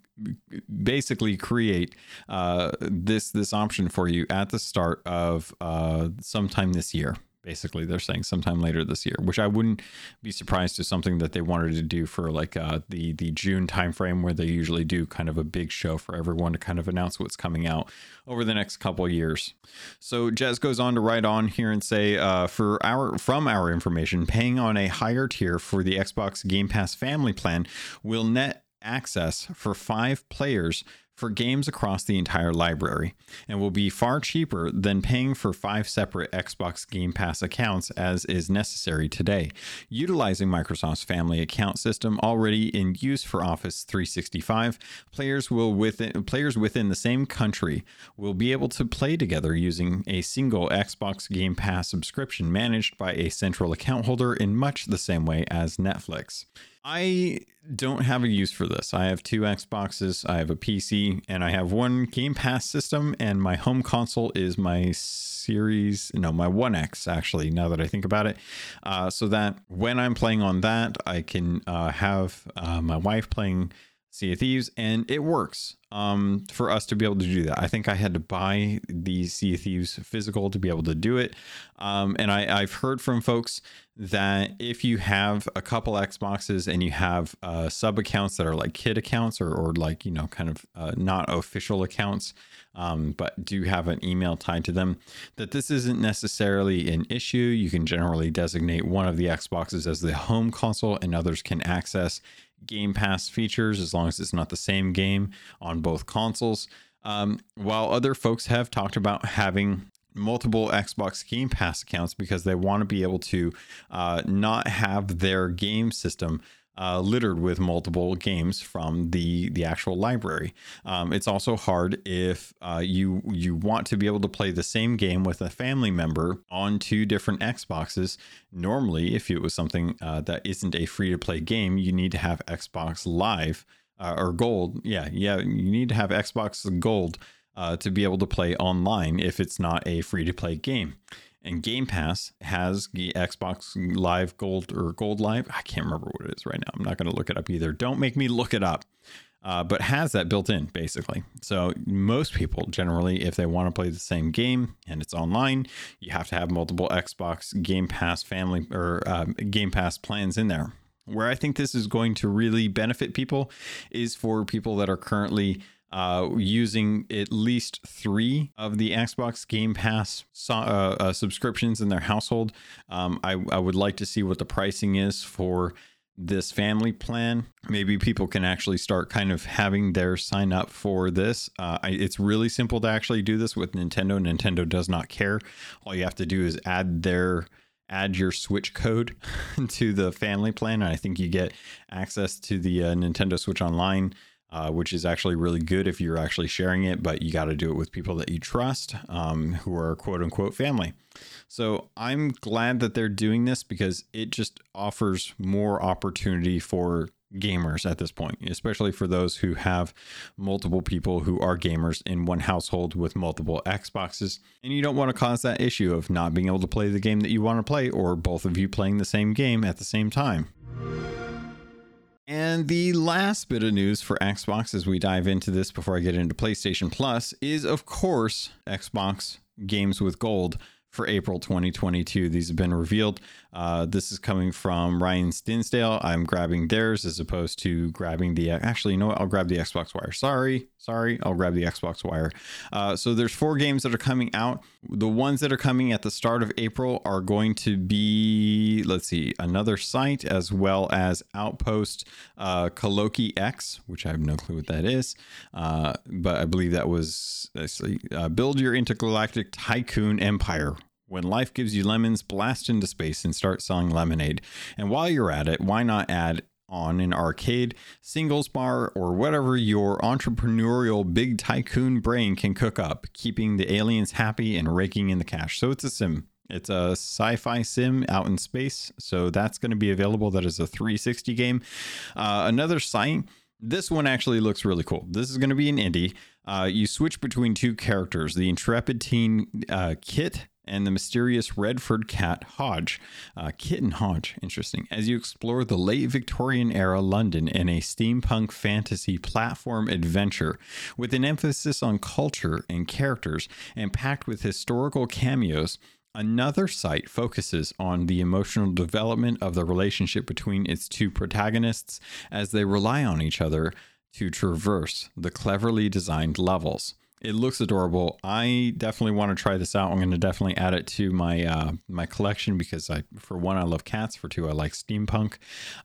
basically create uh, this this option for you at the start of uh, sometime this year. Basically, they're saying sometime later this year, which I wouldn't be surprised to something that they wanted to do for like uh, the the June timeframe, where they usually do kind of a big show for everyone to kind of announce what's coming out over the next couple years. So Jez goes on to write on here and say, uh, for our from our information, paying on a higher tier for the Xbox Game Pass family plan will net access for five players for games across the entire library and will be far cheaper than paying for five separate Xbox Game Pass accounts as is necessary today. Utilizing Microsoft's family account system already in use for Office 365, players will within players within the same country will be able to play together using a single Xbox Game Pass subscription managed by a central account holder in much the same way as Netflix. I don't have a use for this. I have two Xboxes, I have a PC, and I have one Game Pass system, and my home console is my Series, no, my One X, actually, now that I think about it. Uh, so that when I'm playing on that, I can uh, have uh, my wife playing Sea of Thieves, and it works um, for us to be able to do that. I think I had to buy the Sea of Thieves physical to be able to do it. Um, and I, I've heard from folks that if you have a couple Xboxes and you have uh, sub accounts that are like kid accounts or, or like, you know, kind of uh, not official accounts, um, but do have an email tied to them, that this isn't necessarily an issue. You can generally designate one of the Xboxes as the home console and others can access Game Pass features as long as it's not the same game on both consoles. Um, while other folks have talked about having multiple Xbox Game Pass accounts because they want to be able to uh, not have their game system uh, littered with multiple games from the the actual library. Um, it's also hard if uh, you you want to be able to play the same game with a family member on two different Xboxes. Normally, if it was something uh, that isn't a free to play game, you need to have Xbox Live uh, or Gold. Yeah, yeah, you need to have Xbox Gold uh, to be able to play online if it's not a free to play game. And Game Pass has the Xbox Live Gold or Gold Live. I can't remember what it is right now. I'm not going to look it up either. Don't make me look it up. Uh, but has that built in basically. So most people generally, if they want to play the same game and it's online, you have to have multiple Xbox Game Pass family or uh, Game Pass plans in there. Where I think this is going to really benefit people is for people that are currently uh, using at least three of the Xbox Game Pass uh, uh, subscriptions in their household. Um, I, I would like to see what the pricing is for this family plan. Maybe people can actually start kind of having their sign up for this. Uh, I, it's really simple to actually do this with Nintendo. Nintendo does not care. All you have to do is add their add your Switch code to the family plan, and I think you get access to the uh, Nintendo Switch Online uh, which is actually really good if you're actually sharing it, but you got to do it with people that you trust, um, who are quote unquote family. So I'm glad that they're doing this because it just offers more opportunity for gamers at this point, especially for those who have multiple people who are gamers in one household with multiple Xboxes. And you don't want to cause that issue of not being able to play the game that you want to play or both of you playing the same game at the same time. And the last bit of news for Xbox as we dive into this before I get into PlayStation Plus is, of course, Xbox Games with Gold for April 2022. These have been revealed. Uh, this is coming from Ryan Dinsdale. I'm grabbing theirs as opposed to grabbing the. Actually, you know what? I'll grab the Xbox Wire. Sorry, sorry. I'll grab the Xbox Wire. Uh, so there's four games that are coming out. The ones that are coming at the start of April are going to be, let's see, Another Sight as well as Outpost uh, Kaloki X, which I have no clue what that is. Uh, but I believe that was uh, Build Your Intergalactic Tycoon Empire when life gives you lemons, blast into space and start selling lemonade. And while you're at it, why not add on an arcade, singles bar, or whatever your entrepreneurial big tycoon brain can cook up, keeping the aliens happy and raking in the cash. So it's a sim. It's a sci fi sim out in space. So that's going to be available. That is a 360 game. Uh, Another Sight. This one actually looks really cool. This is going to be an indie. Uh, you switch between two characters the intrepid teen uh, Kit and the mysterious Redford cat Hodge. Uh, Kitten Hodge, interesting. As you explore the late Victorian era London in a steampunk fantasy platform adventure with an emphasis on culture and characters and packed with historical cameos. Another Sight focuses on the emotional development of the relationship between its two protagonists as they rely on each other to traverse the cleverly designed levels it looks adorable. I definitely want to try this out. I'm going to definitely add it to my uh, my collection because I, for one, I love cats. For two, I like steampunk,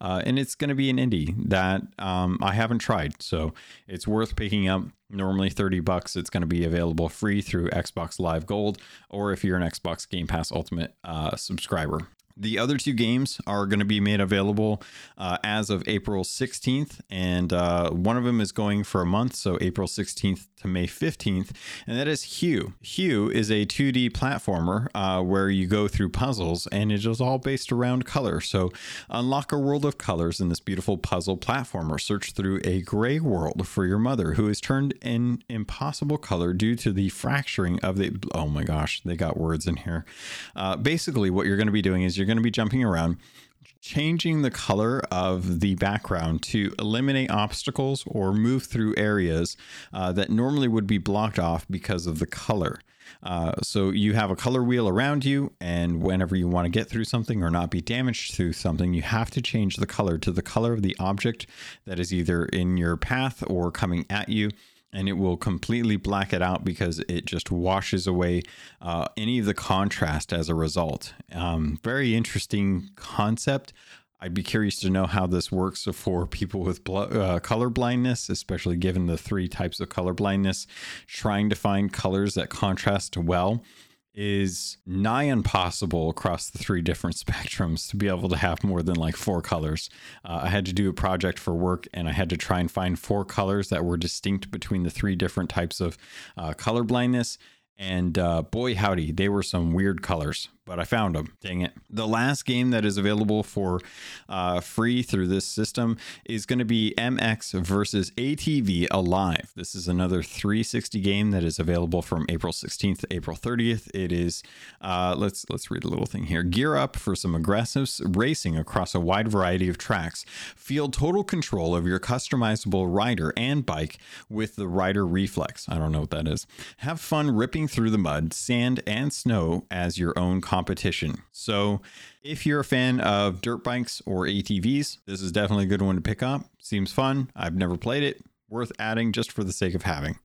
uh, and it's going to be an indie that um, I haven't tried, so it's worth picking up. Normally thirty bucks. It's going to be available free through Xbox Live Gold, or if you're an Xbox Game Pass Ultimate uh, subscriber. The other two games are going to be made available uh, as of April 16th, and uh, one of them is going for a month, so April 16th to May 15th, and that is Hue. Hue is a 2D platformer uh, where you go through puzzles, and it is all based around color. So, unlock a world of colors in this beautiful puzzle platformer. Search through a gray world for your mother, who is turned an impossible color due to the fracturing of the. Oh my gosh, they got words in here. Uh, basically, what you're going to be doing is you're going to be jumping around changing the color of the background to eliminate obstacles or move through areas uh, that normally would be blocked off because of the color. Uh, so you have a color wheel around you, and whenever you want to get through something or not be damaged through something, you have to change the color to the color of the object that is either in your path or coming at you. And it will completely black it out because it just washes away uh, any of the contrast as a result. Um, very interesting concept. I'd be curious to know how this works for people with uh, color blindness, especially given the three types of color blindness. Trying to find colors that contrast well is nigh impossible across the three different spectrums to be able to have more than like four colors. Uh, I had to do a project for work and I had to try and find four colors that were distinct between the three different types of uh, color blindness. And uh, boy, howdy, they were some weird colors but I found them. Dang it. The last game that is available for uh, free through this system is going to be MX versus ATV Alive. This is another 360 game that is available from April 16th to April 30th. It is uh, let's let's read a little thing here. Gear up for some aggressive racing across a wide variety of tracks. Feel total control of your customizable rider and bike with the Rider Reflex. I don't know what that is. Have fun ripping through the mud, sand, and snow as your own competition. So, if you're a fan of dirt bikes or ATVs, this is definitely a good one to pick up. Seems fun. I've never played it. Worth adding just for the sake of having.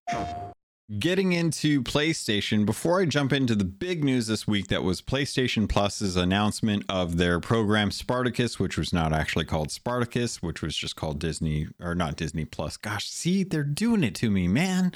Getting into PlayStation, before I jump into the big news this week, that was PlayStation Plus's announcement of their program Spartacus, which was not actually called Spartacus, which was just called Disney or not Disney Plus. Gosh, see, they're doing it to me, man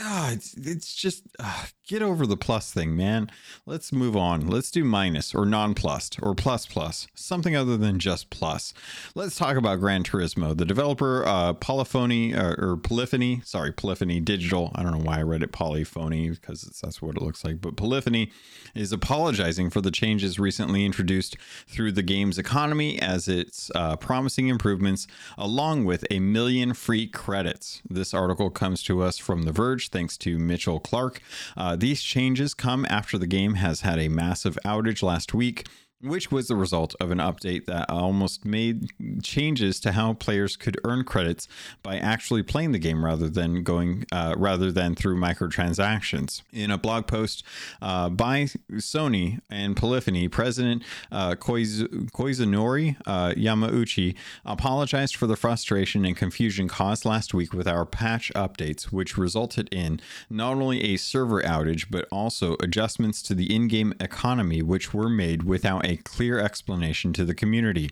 oh, it's it's just uh, get over the plus thing, man. Let's move on. Let's do minus or non-plus or plus plus, something other than just plus. Let's talk about Gran Turismo. The developer uh, Polyphony uh, or Polyphony, sorry, Polyphony Digital. I don't know why I read it Polyphony because that's what it looks like, but Polyphony is apologizing for the changes recently introduced through the game's economy as it's uh, promising improvements along with a million free credits. This article comes to us from The Verge thanks to Mitchell Clark. Uh, these changes come after the game has had a massive outage last week which was the result of an update that almost made changes to how players could earn credits by actually playing the game rather than going uh, rather than through microtransactions. In a blog post uh, by Sony and Polyphony, President uh, Koiz- Koizunori uh, Yamauchi apologized for the frustration and confusion caused last week with our patch updates, which resulted in not only a server outage but also adjustments to the in-game economy, which were made without a clear explanation to the community.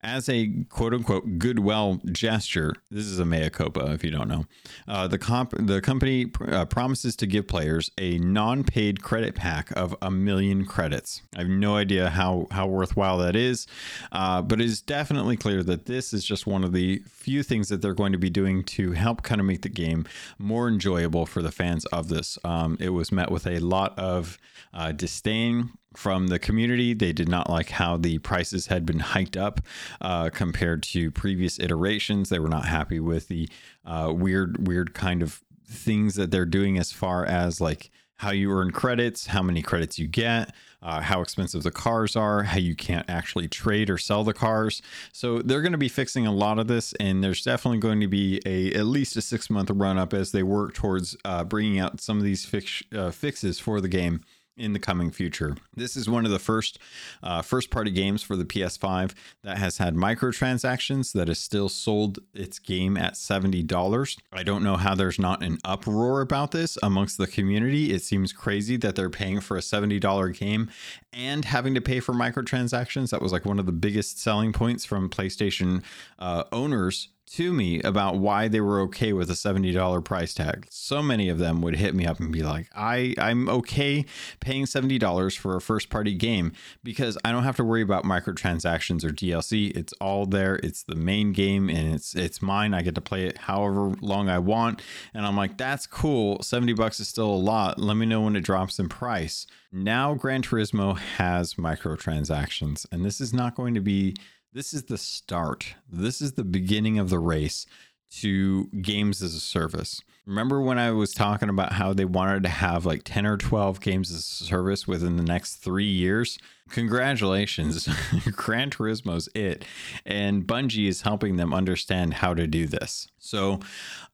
As a quote unquote goodwill gesture, this is a mea culpa if you don't know. Uh, the comp- the company pr- uh, promises to give players a non-paid credit pack of a million credits. I have no idea how how worthwhile that is, uh, but it is definitely clear that this is just one of the few things that they're going to be doing to help kind of make the game more enjoyable for the fans of this. Um, it was met with a lot of uh, disdain from the community. They did not like how the prices had been hiked up uh, compared to previous iterations. They were not happy with the uh, weird, weird kind of things that they're doing as far as like how you earn credits, how many credits you get, uh, how expensive the cars are, how you can't actually trade or sell the cars. So they're going to be fixing a lot of this, and there's definitely going to be a at least a six month run up as they work towards uh, bringing out some of these fix, uh, fixes for the game in the coming future. This is one of the first uh, first party games for the PS5 that has had microtransactions that has still sold its game at $70. I don't know how there's not an uproar about this amongst the community. It seems crazy that they're paying for a $70 game and having to pay for microtransactions. That was like one of the biggest selling points from PlayStation uh, owners to me about why they were okay with a $70 price tag. So many of them would hit me up and be like, I, I'm okay paying $70 for a first party game because I don't have to worry about microtransactions or DLC. It's all there. It's the main game and it's it's mine. I get to play it however long I want. And I'm like, that's cool. 70 bucks is still a lot. Let me know when it drops in price. Now Gran Turismo has microtransactions, and this is not going to be this is the start. This is the beginning of the race to games as a service. Remember when I was talking about how they wanted to have like 10 or 12 games of service within the next three years? Congratulations. Gran Turismo's it. And Bungie is helping them understand how to do this. So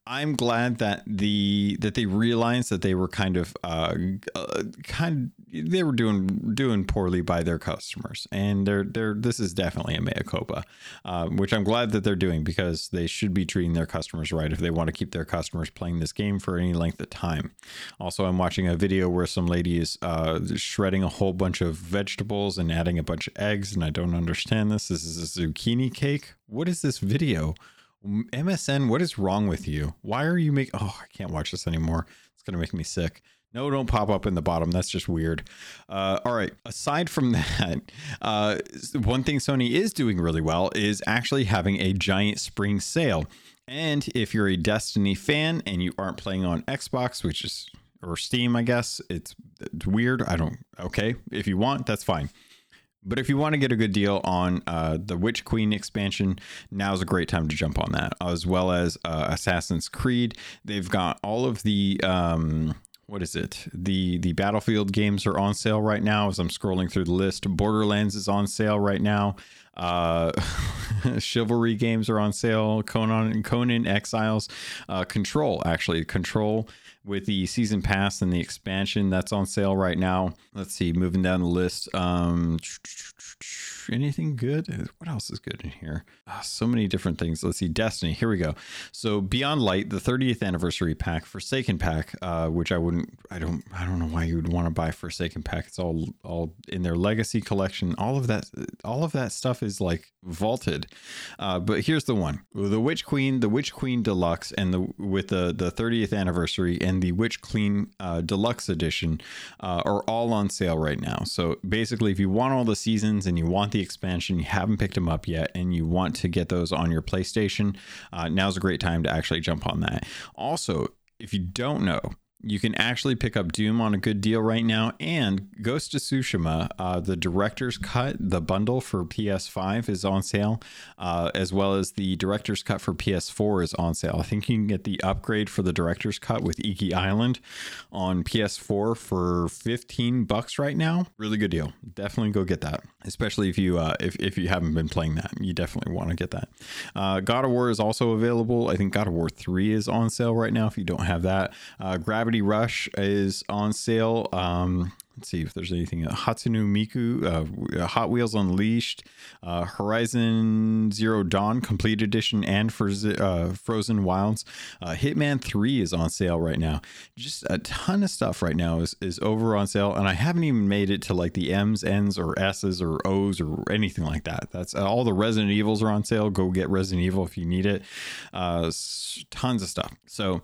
I'm glad that the that they realized that they were kind of uh, uh, kind of, they were doing doing poorly by their customers, and they're they're this is definitely a mea culpa, uh, which I'm glad that they're doing because they should be treating their customers right if they want to keep their customers playing this game for any length of time. Also, I'm watching a video where some lady is uh, shredding a whole bunch of vegetables and adding a bunch of eggs, and I don't understand this. This is a zucchini cake. What is this video? MSN, what is wrong with you? Why are you making? Oh, I can't watch this anymore. It's gonna make me sick. No, don't pop up in the bottom. That's just weird. Uh, all right. Aside from that, uh, one thing Sony is doing really well is actually having a giant spring sale. And if you're a Destiny fan and you aren't playing on Xbox, which is or Steam, I guess it's, it's weird. I don't. Okay, if you want, that's fine. But if you want to get a good deal on uh, the Witch Queen expansion, now's a great time to jump on that, as well as uh, Assassin's Creed. They've got all of the um, what is it? The the Battlefield games are on sale right now. As I'm scrolling through the list, Borderlands is on sale right now. Uh, Chivalry games are on sale. Conan and Conan Exiles, uh, Control actually Control with the season pass and the expansion that's on sale right now. Let's see, moving down the list. Um, anything good? What else is good in here? Oh, so many different things. Let's see, Destiny. Here we go. So Beyond Light, the 30th anniversary pack, Forsaken pack, uh, which I wouldn't, I don't, I don't know why you would want to buy Forsaken pack. It's all, all in their Legacy collection. All of that, all of that stuff is like vaulted. Uh, but here's the one: the Witch Queen, the Witch Queen Deluxe, and the with the the 30th anniversary and the Witch Queen uh, Deluxe Edition uh, are all on sale right now. So basically, if you want all the seasons and you want the expansion, you haven't picked them up yet, and you want to get those on your PlayStation, uh, now's a great time to actually jump on that. Also, if you don't know, you can actually pick up Doom on a good deal right now, and Ghost of Tsushima, uh, the director's cut, the bundle for PS5 is on sale, uh, as well as the director's cut for PS4 is on sale. I think you can get the upgrade for the director's cut with Iki Island on PS4 for 15 bucks right now. Really good deal. Definitely go get that, especially if you uh, if if you haven't been playing that, you definitely want to get that. Uh, God of War is also available. I think God of War 3 is on sale right now. If you don't have that, uh, Gravity Gravity Rush is on sale. Um, let's see if there's anything. Uh, Hatsune Miku, uh, Hot Wheels Unleashed, uh, Horizon Zero Dawn Complete Edition, and for uh, Frozen Wilds. Uh, Hitman 3 is on sale right now. Just a ton of stuff right now is, is over on sale, and I haven't even made it to like the M's, N's, or S's, or O's, or anything like that. That's uh, all the Resident Evils are on sale. Go get Resident Evil if you need it. tons of stuff. So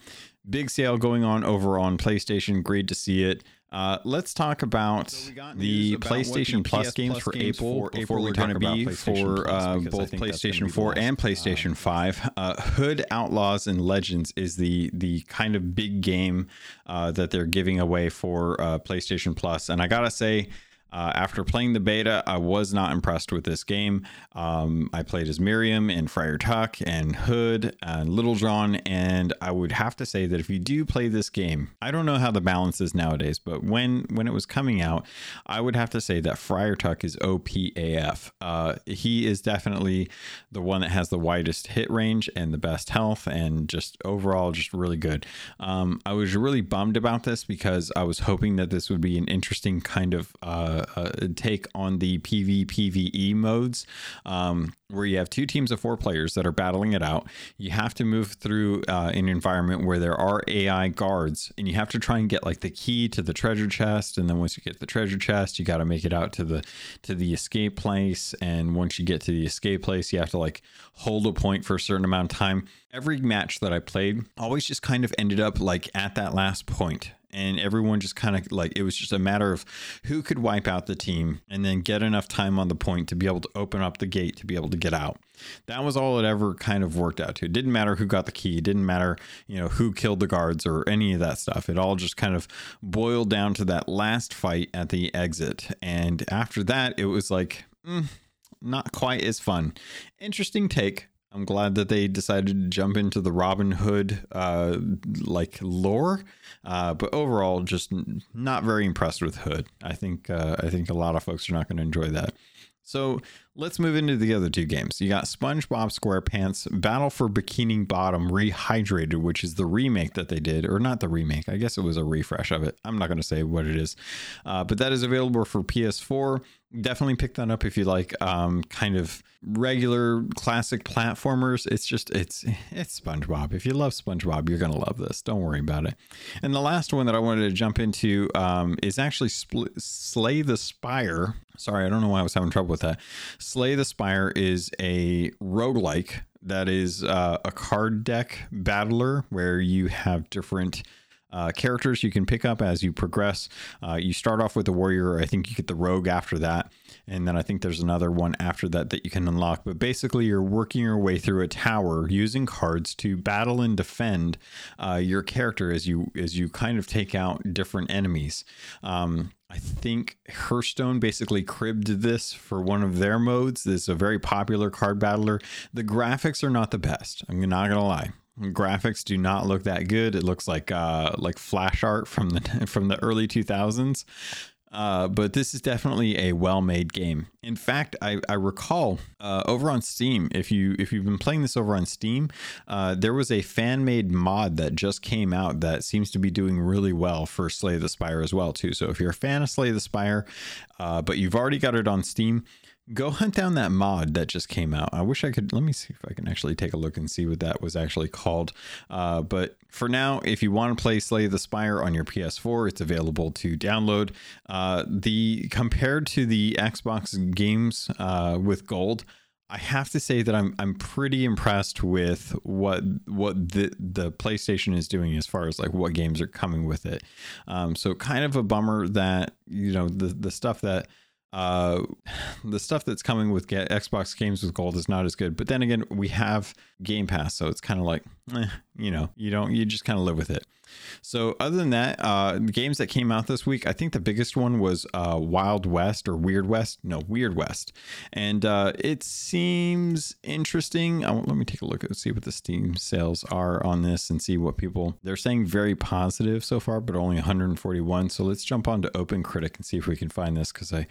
big sale going on over on PlayStation. Great to see it. Uh, let's talk about so the about PlayStation the Plus games Plus for games April, for before we're going to be for uh, both PlayStation 4 and PlayStation 5. Uh, Hood Outlaws and Legends is the the kind of big game uh, that they're giving away for uh, PlayStation Plus, and I gotta say uh, after playing the beta, I was not impressed with this game. Um, I played as Miriam and Friar Tuck and Hood and Little John, and I would have to say that if you do play this game, I don't know how the balance is nowadays, but when when it was coming out, I would have to say that Friar Tuck is OPAF. Uh, he is definitely the one that has the widest hit range and the best health, and just overall just really good. Um, I was really bummed about this because I was hoping that this would be an interesting kind of uh, uh, take on the PvPvE modes, um, where you have two teams of four players that are battling it out. You have to move through uh, an environment where there are AI guards, and you have to try and get like the key to the treasure chest. And then once you get the treasure chest, you got to make it out to the to the escape place. And once you get to the escape place, you have to like hold a point for a certain amount of time. Every match that I played always just kind of ended up like at that last point and everyone just kind of like it was just a matter of who could wipe out the team and then get enough time on the point to be able to open up the gate to be able to get out. That was all it ever kind of worked out to. It didn't matter who got the key, it didn't matter, you know, who killed the guards or any of that stuff. It all just kind of boiled down to that last fight at the exit. And after that, it was like, mm, not quite as fun. Interesting take. I'm glad that they decided to jump into the Robin Hood uh, like lore, uh, but overall, just not very impressed with Hood. I think uh, I think a lot of folks are not going to enjoy that. So let's move into the other two games. You got SpongeBob SquarePants Battle for Bikini Bottom Rehydrated, which is the remake that they did, or not the remake. I guess it was a refresh of it. I'm not going to say what it is, uh, but that is available for PS4 definitely pick that up if you like um, kind of regular classic platformers. It's just it's it's spongebob. If you love spongebob you're gonna love this. Don't worry about it. And the last one that i wanted to jump into um, is actually Spl- slay the spire. Sorry i don't know why i was having trouble with that. Slay the spire is a roguelike that is uh, a card deck battler where you have different uh, characters you can pick up as you progress. Uh, you start off with the warrior. I think you get the rogue after that. And then I think there's another one after that that you can unlock. But basically, you're working your way through a tower using cards to battle and defend uh, your character as you as you kind of take out different enemies. Um, I think Hearthstone basically cribbed this for one of their modes. This is a very popular card battler. The graphics are not the best. I'm not gonna lie graphics do not look that good. It looks like uh, like flash art from the from the early 2000s. Uh, but this is definitely a well-made game. In fact, I, I recall uh, over on Steam, if you if you've been playing this over on Steam, uh, there was a fan-made mod that just came out that seems to be doing really well for Slay the Spire as well too. So if you're a fan of Slay the Spire, uh, but you've already got it on Steam, go hunt down that mod that just came out. I wish I could. Let me see if I can actually take a look and see what that was actually called. Uh, but for now, if you want to play Slay the Spire on your PS4, it's available to download. Uh, the compared to the Xbox games uh, with gold. I have to say that I'm I'm pretty impressed with what what the the PlayStation is doing as far as like what games are coming with it. Um, so kind of a bummer that you know the the stuff that uh, the stuff that's coming with Xbox games with gold is not as good. But then again, we have Game Pass, so it's kind of like, eh, you know, you don't, you just kind of live with it. So other than that, uh, games that came out this week, I think the biggest one was uh, Wild West or Weird West. No, Weird West, and uh, it seems interesting. I, let me take a look and see what the Steam sales are on this and see what people they're saying. Very positive so far, but only 141. So let's jump on to Open Critic and see if we can find this because I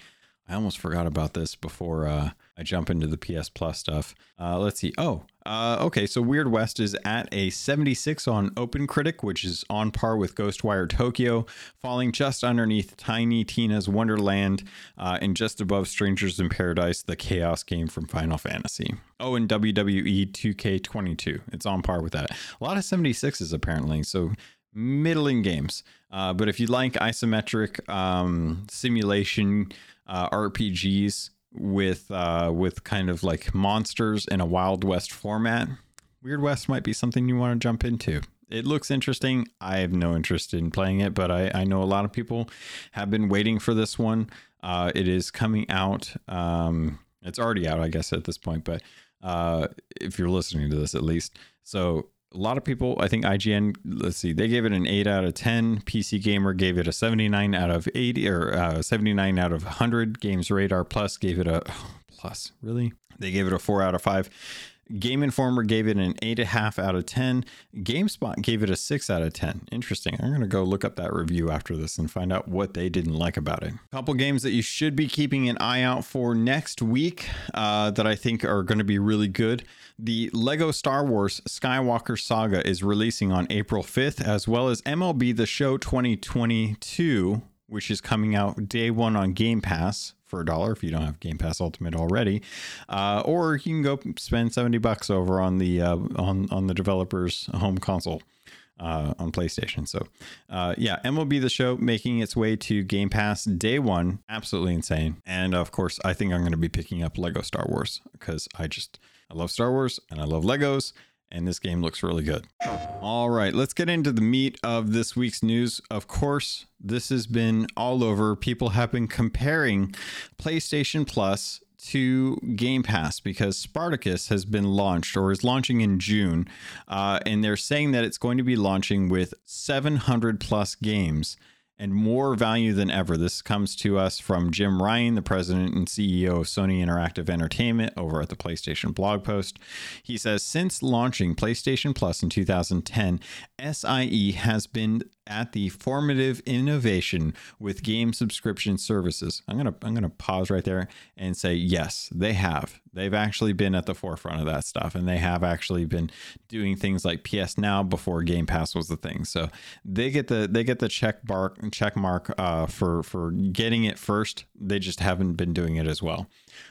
I almost forgot about this before uh, I jump into the PS Plus stuff. Uh, let's see. Oh, uh, okay. So Weird West is at a 76 on Open Critic, which is on par with Ghostwire Tokyo, falling just underneath Tiny Tina's Wonderland uh, and just above Strangers in Paradise, the Chaos game from Final Fantasy. Oh, and WWE 2K22. It's on par with that. A lot of 76s apparently. So middling games. Uh, but if you like isometric um, simulation, uh, RPGs with uh, with kind of like monsters in a Wild West format, Weird West might be something you want to jump into. It looks interesting. I have no interest in playing it, but I, I know a lot of people have been waiting for this one. Uh, it is coming out. Um, it's already out, I guess, at this point, but uh, if you're listening to this at least. So a lot of people, I think IGN, let's see, they gave it an 8 out of 10. PC Gamer gave it a 79 out of 80 or uh, 79 out of 100. Games Radar Plus gave it a oh, plus, really? They gave it a 4 out of 5. Game Informer gave it an 8.5 out of 10. GameSpot gave it a 6 out of 10. Interesting. I'm going to go look up that review after this and find out what they didn't like about it. A couple games that you should be keeping an eye out for next week uh, that I think are going to be really good. The Lego Star Wars Skywalker Saga is releasing on April 5th, as well as MLB The Show 2022, which is coming out day one on Game Pass for a dollar if you don't have Game Pass Ultimate already, uh, or you can go spend seventy bucks over on the uh, on on the developer's home console. Uh, on PlayStation. So, uh, yeah, MLB The Show making its way to Game Pass day one. Absolutely insane. And of course, I think I'm going to be picking up Lego Star Wars because I just, I love Star Wars and I love Legos and this game looks really good. All right, let's get into the meat of this week's news. Of course, this has been all over. People have been comparing PlayStation Plus to Game Pass because Spartacus has been launched or is launching in June. Uh, and they're saying that it's going to be launching with 700 plus games. And more value than ever. This comes to us from Jim Ryan, the president and CEO of Sony Interactive Entertainment, over at the PlayStation blog post. He says Since launching PlayStation Plus in 2010, SIE has been at the formative innovation with game subscription services. I'm gonna I'm gonna pause right there and say yes, they have. They've actually been at the forefront of that stuff, and they have actually been doing things like PS Now before Game Pass was the thing. So they get the they get the check bar check mark uh, for for getting it first. They just haven't been doing it as well.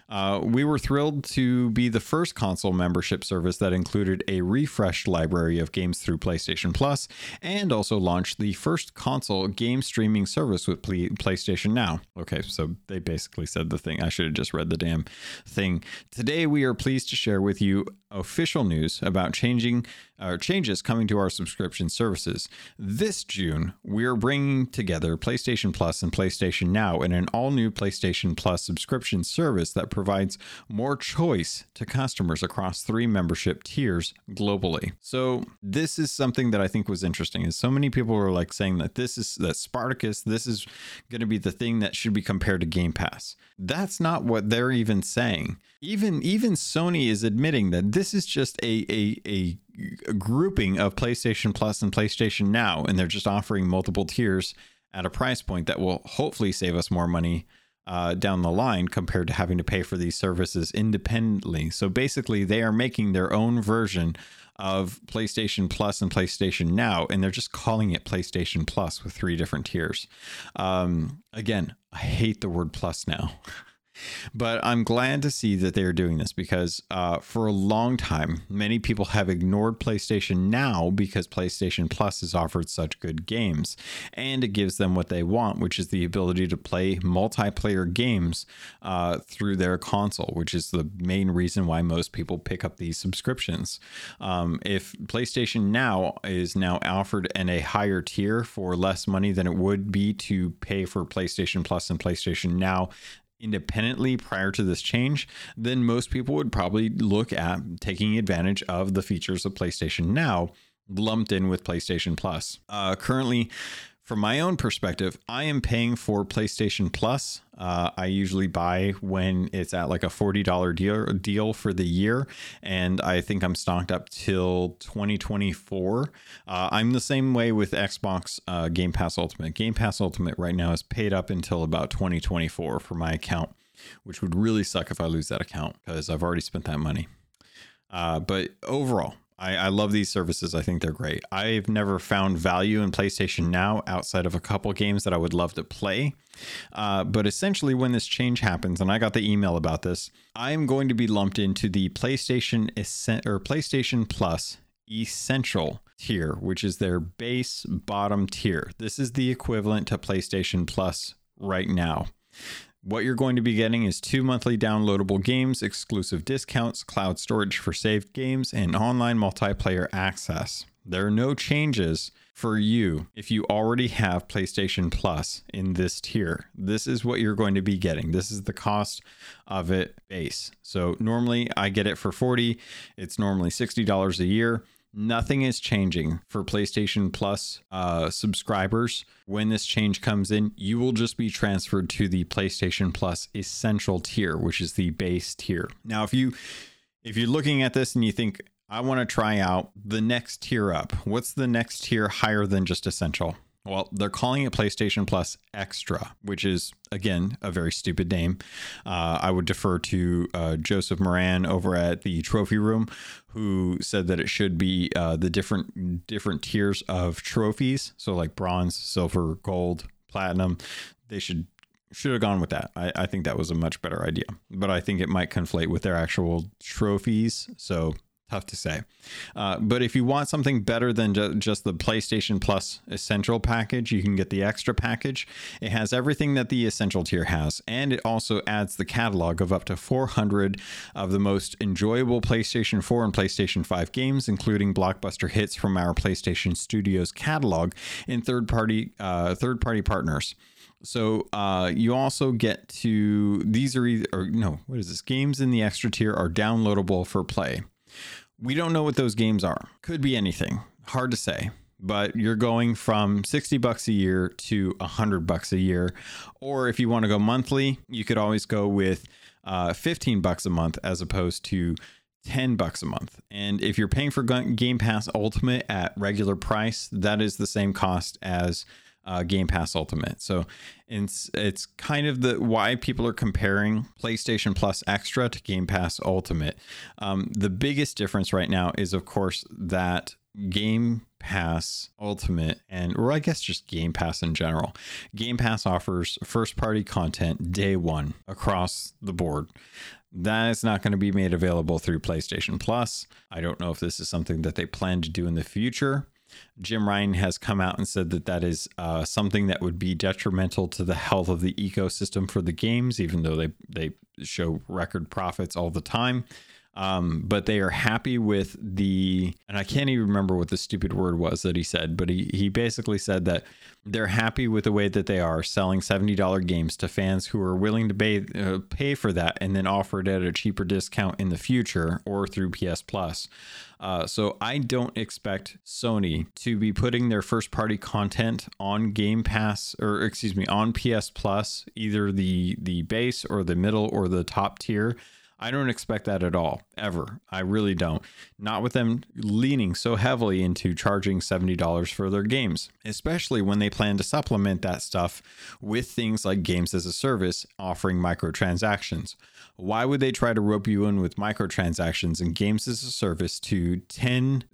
Uh, we were thrilled to be the first console membership service that included a refreshed library of games through PlayStation Plus, and also launched the first console game streaming service with Play- PlayStation Now. Okay, so they basically said the thing. I should have just read the damn thing. Today, we are pleased to share with you official news about changing uh, changes coming to our subscription services. This June, we are bringing together PlayStation Plus and PlayStation Now in an all new PlayStation Plus subscription service that provides more choice to customers across three membership tiers globally. So, this is something that I think was interesting. Is so many people were like saying that this is that Spartacus, this is going to be the thing that should be compared to Game Pass. That's not what they're even saying. Even even Sony is admitting that this is just a a, a grouping of PlayStation Plus and PlayStation Now, and they're just offering multiple tiers at a price point that will hopefully save us more money uh, down the line compared to having to pay for these services independently. So basically, they are making their own version of PlayStation Plus and PlayStation Now, and they're just calling it PlayStation Plus with three different tiers. Um, again, I hate the word plus now. But I'm glad to see that they're doing this because uh, for a long time, many people have ignored PlayStation Now because PlayStation Plus has offered such good games. And it gives them what they want, which is the ability to play multiplayer games uh, through their console, which is the main reason why most people pick up these subscriptions. Um, if PlayStation Now is now offered in a higher tier for less money than it would be to pay for PlayStation Plus and PlayStation Now independently prior to this change, then most people would probably look at taking advantage of the features of PlayStation Now lumped in with PlayStation Plus. Uh, currently, from my own perspective, I am paying for PlayStation Plus. Uh, I usually buy when it's at like a $40 deal, deal for the year. And I think I'm stocked up till 2024. Uh, I'm the same way with Xbox uh, Game Pass Ultimate. Game Pass Ultimate right now is paid up until about 2024 for my account, which would really suck if I lose that account because I've already spent that money. Uh, but overall, I, I, love these services. I think they're great. I've never found value in PlayStation Now outside of a couple games that I would love to play. Uh, but essentially, when this change happens, and I got the email about this, I am going to be lumped into the PlayStation or PlayStation Plus Essential tier, which is their base bottom tier. This is the equivalent to PlayStation Plus right now. What you're going to be getting is two monthly downloadable games, exclusive discounts, cloud storage for saved games, and online multiplayer access. There are no changes for you if you already have PlayStation Plus in this tier. This is what you're going to be getting. This is the cost of it base. So normally I get it for 40. It's normally $60 a year. Nothing is changing for PlayStation Plus uh, subscribers. When this change comes in, you will just be transferred to the PlayStation Plus Essential tier, which is the base tier. Now, if you if you're looking at this and you think I want to try out the next tier up, what's the next tier higher than just Essential? Well, they're calling it PlayStation Plus Extra, which is, again, a very stupid name. Uh, I would defer to uh, Joseph Moran over at the Trophy Room, who said that it should be uh, the different different tiers of trophies. So, like bronze, silver, gold, platinum. They should should have gone with that. I, I think that was a much better idea. But I think it might conflate with their actual trophies. So tough to say. Uh, but if you want something better than ju- just the PlayStation Plus Essential package, you can get the extra package. It has everything that the Essential tier has, and it also adds the catalog of up to 400 of the most enjoyable PlayStation 4 and PlayStation 5 games, including blockbuster hits from our PlayStation Studios catalog and third-party uh, third-party partners. So uh, you also get to these are either or no, what is this? Games in the extra tier are downloadable for play. We don't know what those games are. Could be anything. Hard to say. but you're going from 60 bucks a year to 100 bucks a year. Or if you want to go monthly, you could always go with uh, 15 bucks a month as opposed to 10 bucks a month. And if you're paying for Game Pass Ultimate at regular price, that is the same cost as uh, Game Pass Ultimate. So it's it's kind of the why people are comparing PlayStation Plus Extra to Game Pass Ultimate. Um, the biggest difference right now is, of course, that Game Pass Ultimate and or I guess just Game Pass in general. Game Pass offers first party content day 1 across the board. That is not going to be made available through PlayStation Plus. I don't know if this is something that they plan to do in the future. Jim Ryan has come out and said that that is uh, something that would be detrimental to the health of the ecosystem for the games, even though they they show record profits all the time. Um, but they are happy with the, and I can't even remember what the stupid word was that he said, but he, he basically said that they're happy with the way that they are selling $70 games to fans who are willing to pay, uh, pay for that and then offer it at a cheaper discount in the future or through PS Plus. Uh, so I don't expect Sony to be putting their first party content on Game Pass or excuse me on PS Plus, either the the base or the middle or the top tier I don't expect that at all, ever. I really don't. Not with them leaning so heavily into charging $70 for their games, especially when they plan to supplement that stuff with things like games as a service offering microtransactions. Why would they try to rope you in with microtransactions and games as a service to 10,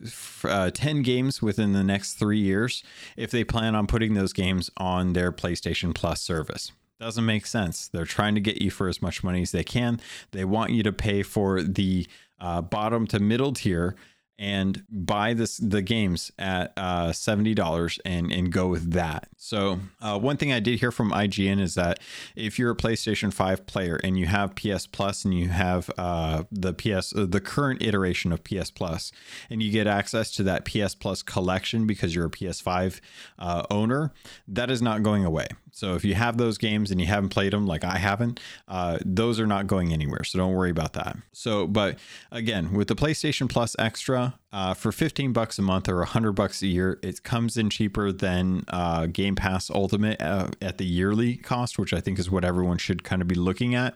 uh, 10 games within the next three years if they plan on putting those games on their PlayStation Plus service? Doesn't make sense. They're trying to get you for as much money as they can. They want you to pay for the uh, bottom to middle tier and buy this the games at uh, $70 and and go with that. So uh, one thing I did hear from IGN is that if you're a PlayStation 5 player and you have PS Plus and you have uh, the PS uh, the current iteration of PS Plus and you get access to that PS Plus collection because you're a PS5 uh, owner, that is not going away. So if you have those games and you haven't played them like I haven't, uh, those are not going anywhere. So don't worry about that. So, but again, with the PlayStation Plus Extra uh, for 15 bucks a month or 100 bucks a year, it comes in cheaper than uh, Game Pass Ultimate uh, at the yearly cost, which I think is what everyone should kind of be looking at.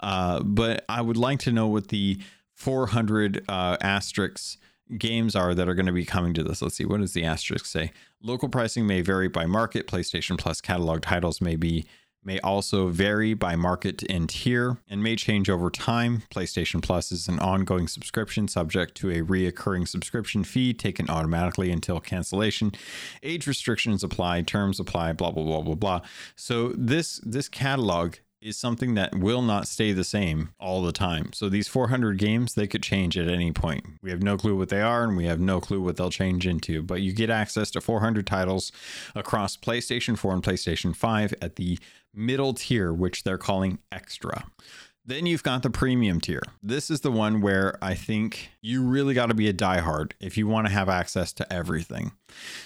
Uh, but I would like to know what the 400 uh, asterisks games are that are going to be coming to this. Let's see, what does the asterisk say? Local pricing may vary by market. PlayStation Plus catalog titles may be may also vary by market and tier and may change over time. PlayStation Plus is an ongoing subscription subject to a reoccurring subscription fee taken automatically until cancellation. Age restrictions apply, terms apply, blah blah blah blah blah. So this this catalog is something that will not stay the same all the time. So these 400 games, they could change at any point. We have no clue what they are and we have no clue what they'll change into, but you get access to 400 titles across PlayStation 4 and PlayStation 5 at the middle tier, which they're calling extra. Then you've got the premium tier. This is the one where I think you really got to be a diehard if you want to have access to everything.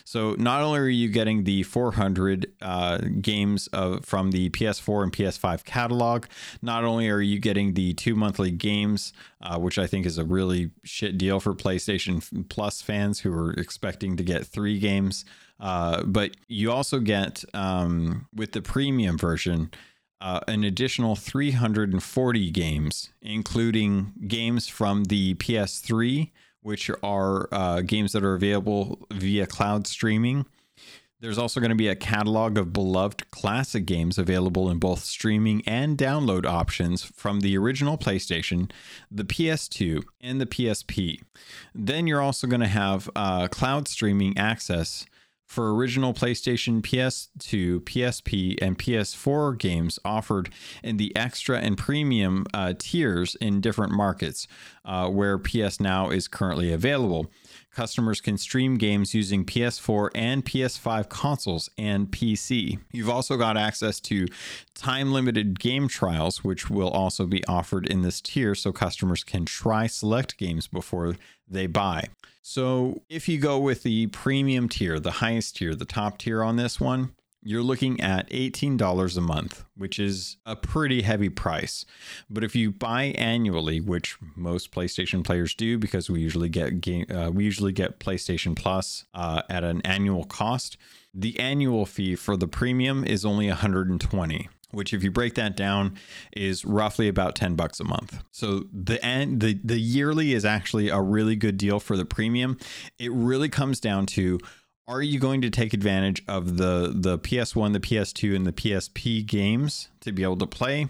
So not only are you getting the 400 uh, games of, from the PS4 and PS5 catalog, not only are you getting the two monthly games, uh, which I think is a really shit deal for PlayStation Plus fans who are expecting to get three games, uh, but you also get um, with the premium version uh, an additional 340 games, including games from the PS3, which are uh, games that are available via cloud streaming. There's also going to be a catalog of beloved classic games available in both streaming and download options from the original PlayStation, the PS2, and the PSP. Then you're also going to have uh, cloud streaming access for original PlayStation, PS2, PSP, and PS4 games offered in the extra and premium uh, tiers in different markets uh, where PS Now is currently available. Customers can stream games using PS4 and PS5 consoles and PC. You've also got access to time limited game trials, which will also be offered in this tier so customers can try select games before they buy. So if you go with the premium tier, the highest tier, the top tier on this one, you're looking at $18 a month, which is a pretty heavy price. But if you buy annually, which most PlayStation players do because we usually get game, uh, we usually get PlayStation Plus uh, at an annual cost, the annual fee for the premium is only 120 which if you break that down is roughly about 10 bucks a month. So the end the the yearly is actually a really good deal for the premium. It really comes down to are you going to take advantage of the the PS1, the PS2 and the PSP games to be able to play?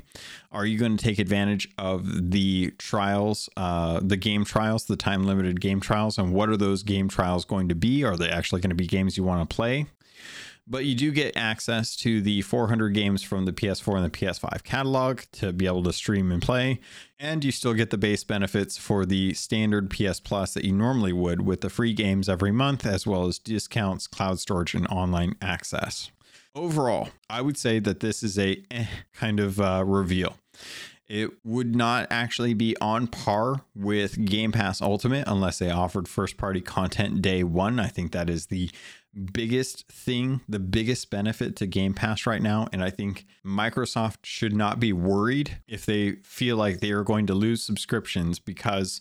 Are you going to take advantage of the trials, uh, the game trials, the time limited game trials and what are those game trials going to be? Are they actually going to be games you want to play? But you do get access to the 400 games from the PS4 and the PS5 catalog to be able to stream and play. And you still get the base benefits for the standard PS Plus that you normally would with the free games every month, as well as discounts, cloud storage, and online access. Overall, I would say that this is a eh kind of uh, reveal. It would not actually be on par with Game Pass Ultimate unless they offered first party content day one. I think that is the biggest thing, the biggest benefit to Game Pass right now. And I think Microsoft should not be worried if they feel like they are going to lose subscriptions because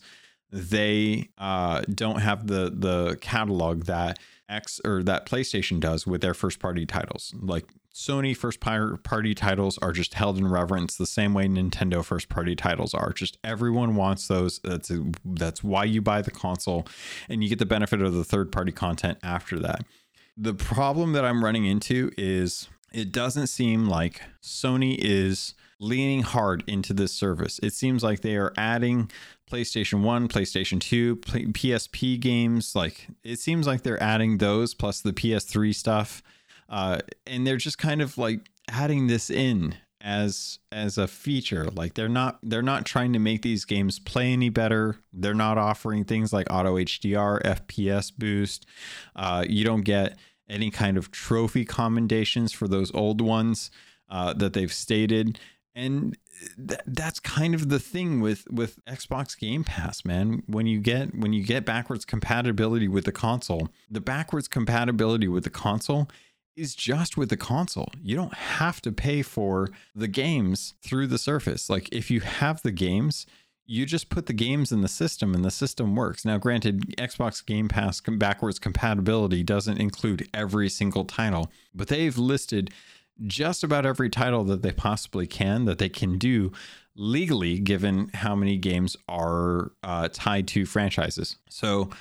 they uh, don't have the the catalog that X or that PlayStation does with their first party titles. Like Sony first party titles are just held in reverence the same way Nintendo first party titles are. Just everyone wants those. That's a, that's why you buy the console and you get the benefit of the third party content after that. The problem that I'm running into is it doesn't seem like Sony is leaning hard into this service. It seems like they are adding PlayStation 1, PlayStation 2, PSP games. Like it seems like they're adding those plus the PS3 stuff. Uh, and they're just kind of like adding this in as as a feature like they're not they're not trying to make these games play any better they're not offering things like auto hdr fps boost uh, you don't get any kind of trophy commendations for those old ones uh, that they've stated. And th- that's kind of the thing with with Xbox Game Pass, man. When you get when you get backwards compatibility with the console, the backwards compatibility with the console is just with the console. You don't have to pay for the games through the Surface. Like if you have the games, you just put the games in the system and the system works. Now, granted, Xbox Game Pass backwards compatibility doesn't include every single title, but they've listed just about every title that they possibly can that they can do legally, given how many games are uh, tied to franchises. So,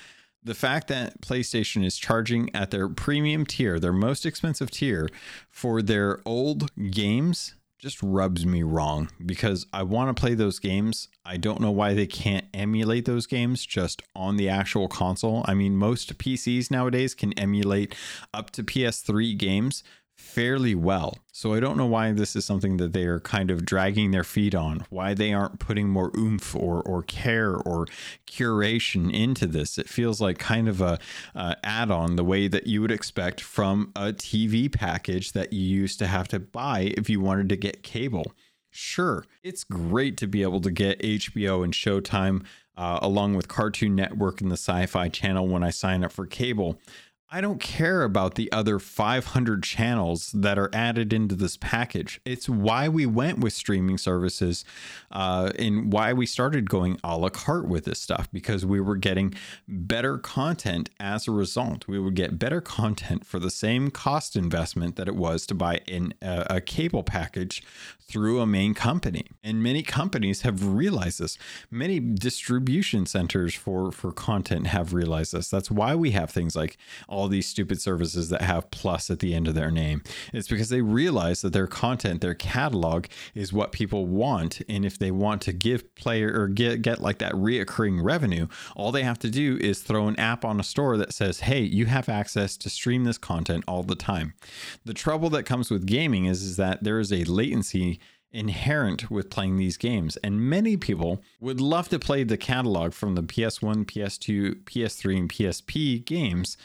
the fact that PlayStation is charging at their premium tier, their most expensive tier, for their old games just rubs me wrong because I want to play those games. I don't know why they can't emulate those games just on the actual console. I mean, most PCs nowadays can emulate up to PS3 games, fairly well. So I don't know why this is something that they are kind of dragging their feet on, why they aren't putting more oomph or, or care or curation into this. It feels like kind of a uh, add-on the way that you would expect from a TV package that you used to have to buy if you wanted to get cable. Sure, it's great to be able to get HBO and Showtime uh, along with Cartoon Network and the Sci Fi channel when I sign up for cable. I don't care about the other 500 channels that are added into this package. It's why we went with streaming services uh, and why we started going a la carte with this stuff because we were getting better content as a result. We would get better content for the same cost investment that it was to buy in a, a cable package through a main company. And many companies have realized this. Many distribution centers for, for content have realized this. That's why we have things like all these stupid services that have plus at the end of their name. It's because they realize that their content, their catalog is what people want. And if they want to give player or get, get like that reoccurring revenue, all they have to do is throw an app on a store that says, hey, you have access to stream this content all the time. The trouble that comes with gaming is, is that there is a latency inherent with playing these games. And many people would love to play the catalog from the PS1, PS2, PS3, and PSP games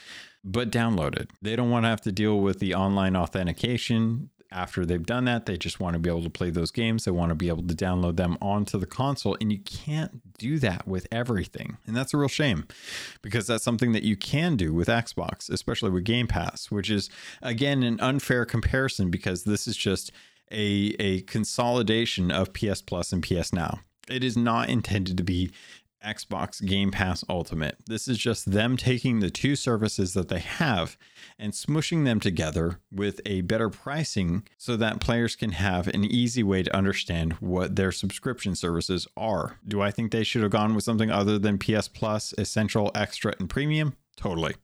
but download it. They don't want to have to deal with the online authentication after they've done that, they just want to be able to play those games. They want to be able to download them onto the console. And you can't do that with everything. And that's a real shame because that's something that you can do with Xbox, especially with Game Pass, which is, again, an unfair comparison because this is just a, a consolidation of PS Plus and PS Now. It is not intended to be Xbox Game Pass Ultimate. This is just them taking the two services that they have and smushing them together with a better pricing so that players can have an easy way to understand what their subscription services are. Do I think they should have gone with something other than PS Plus, Essential, Extra, and Premium? Totally.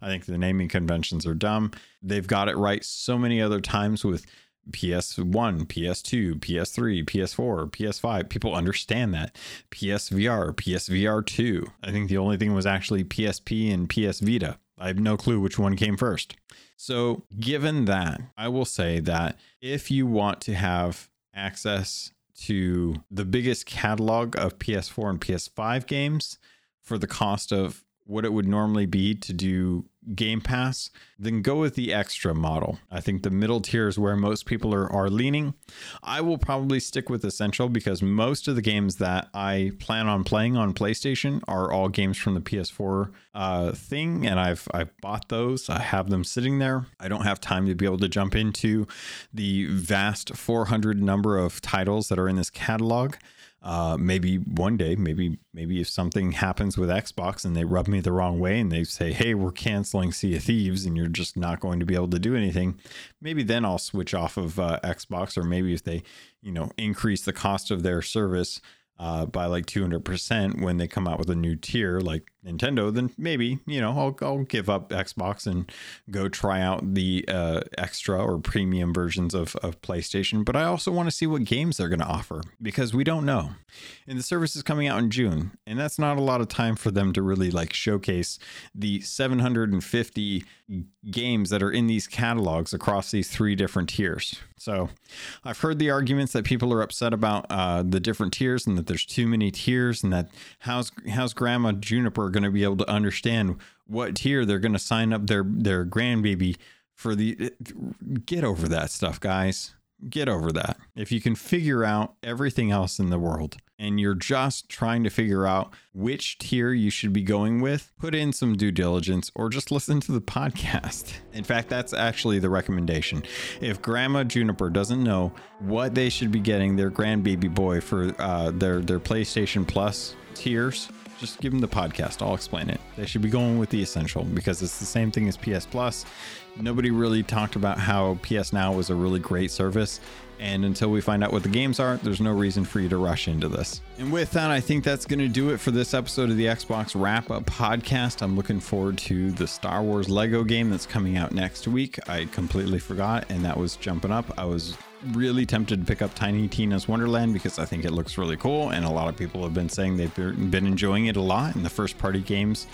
I think the naming conventions are dumb. They've got it right so many other times with PS1, PS2, PS3, PS4, PS5. People understand that. PSVR, PSVR 2. I think the only thing was actually PSP and PS Vita. I have no clue which one came first. So, given that, I will say that if you want to have access to the biggest catalog of PS4 and PS5 games for the cost of what it would normally be to do Game Pass, then go with the extra model. I think the middle tier is where most people are, are leaning. I will probably stick with Essential because most of the games that I plan on playing on PlayStation are all games from the PS4 uh, thing, and I've I've bought those. I have them sitting there. I don't have time to be able to jump into the vast 400 number of titles that are in this catalog. Uh, maybe one day, maybe maybe if something happens with Xbox and they rub me the wrong way and they say, "Hey, we're canceling Sea of Thieves," and you're just not going to be able to do anything, maybe then I'll switch off of uh, Xbox, or maybe if they, you know, increase the cost of their service uh, by like 200% when they come out with a new tier like Nintendo, then maybe, you know, I'll, I'll give up Xbox and go try out the uh, extra or premium versions of, of PlayStation. But I also want to see what games they're going to offer because we don't know. And the service is coming out in June, and that's not a lot of time for them to really like showcase the 750 games that are in these catalogs across these three different tiers. So I've heard the arguments that people are upset about uh, the different tiers and that there's too many tiers and that how's how's Grandma Juniper going to be able to understand what tier they're going to sign up their their grandbaby for the get over that stuff guys get over that if you can figure out everything else in the world and you're just trying to figure out which tier you should be going with, put in some due diligence or just listen to the podcast. In fact, that's actually the recommendation. If Grandma Juniper doesn't know what they should be getting their grandbaby boy for uh, their their PlayStation Plus tiers, just give them the podcast. I'll explain it. They should be going with the essential because it's the same thing as PS Plus. Nobody really talked about how PS Now was a really great service. And until we find out what the games are, there's no reason for you to rush into this. And with that, I think that's going to do it for this episode of the Xbox Wrap Up Podcast. I'm looking forward to the Star Wars Lego game that's coming out next week. I completely forgot, and that was jumping up. I was really tempted to pick up Tiny Tina's Wonderland because I think it looks really cool, and a lot of people have been saying they've been enjoying it a lot. And the first party games,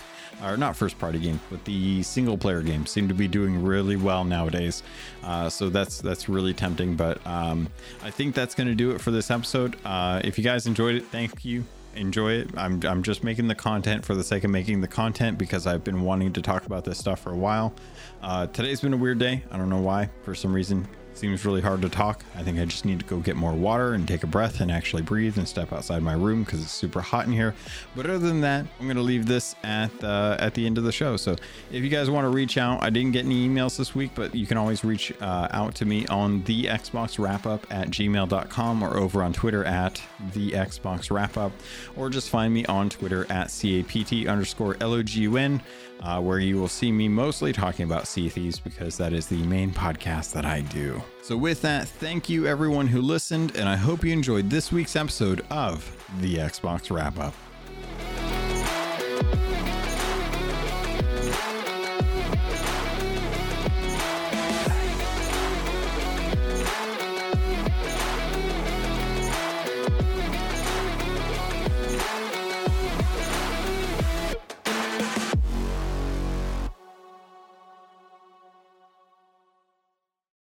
or not first party games, but the single player games seem to be doing really well nowadays. Uh, so that's that's really tempting. But um, I think that's going to do it for this episode. Uh, if you guys enjoyed it, thank you enjoy it. I'm, I'm just making the content for the sake of making the content because I've been wanting to talk about this stuff for a while. Uh, today's been a weird day. I don't know why. For some reason, Seems really hard to talk. I think I just need to go get more water and take a breath and actually breathe and step outside my room because it's super hot in here. But other than that, I'm going to leave this at the, at the end of the show. So if you guys want to reach out, I didn't get any emails this week, but you can always reach uh, out to me on the Xbox Wrap Up at gmail.com or over on Twitter at the Xbox Wrap Up, or just find me on Twitter at CAPT underscore LOGUN uh, where you will see me mostly talking about Sea Thieves because that is the main podcast that I do. So, with that, thank you everyone who listened, and I hope you enjoyed this week's episode of the Xbox Wrap Up.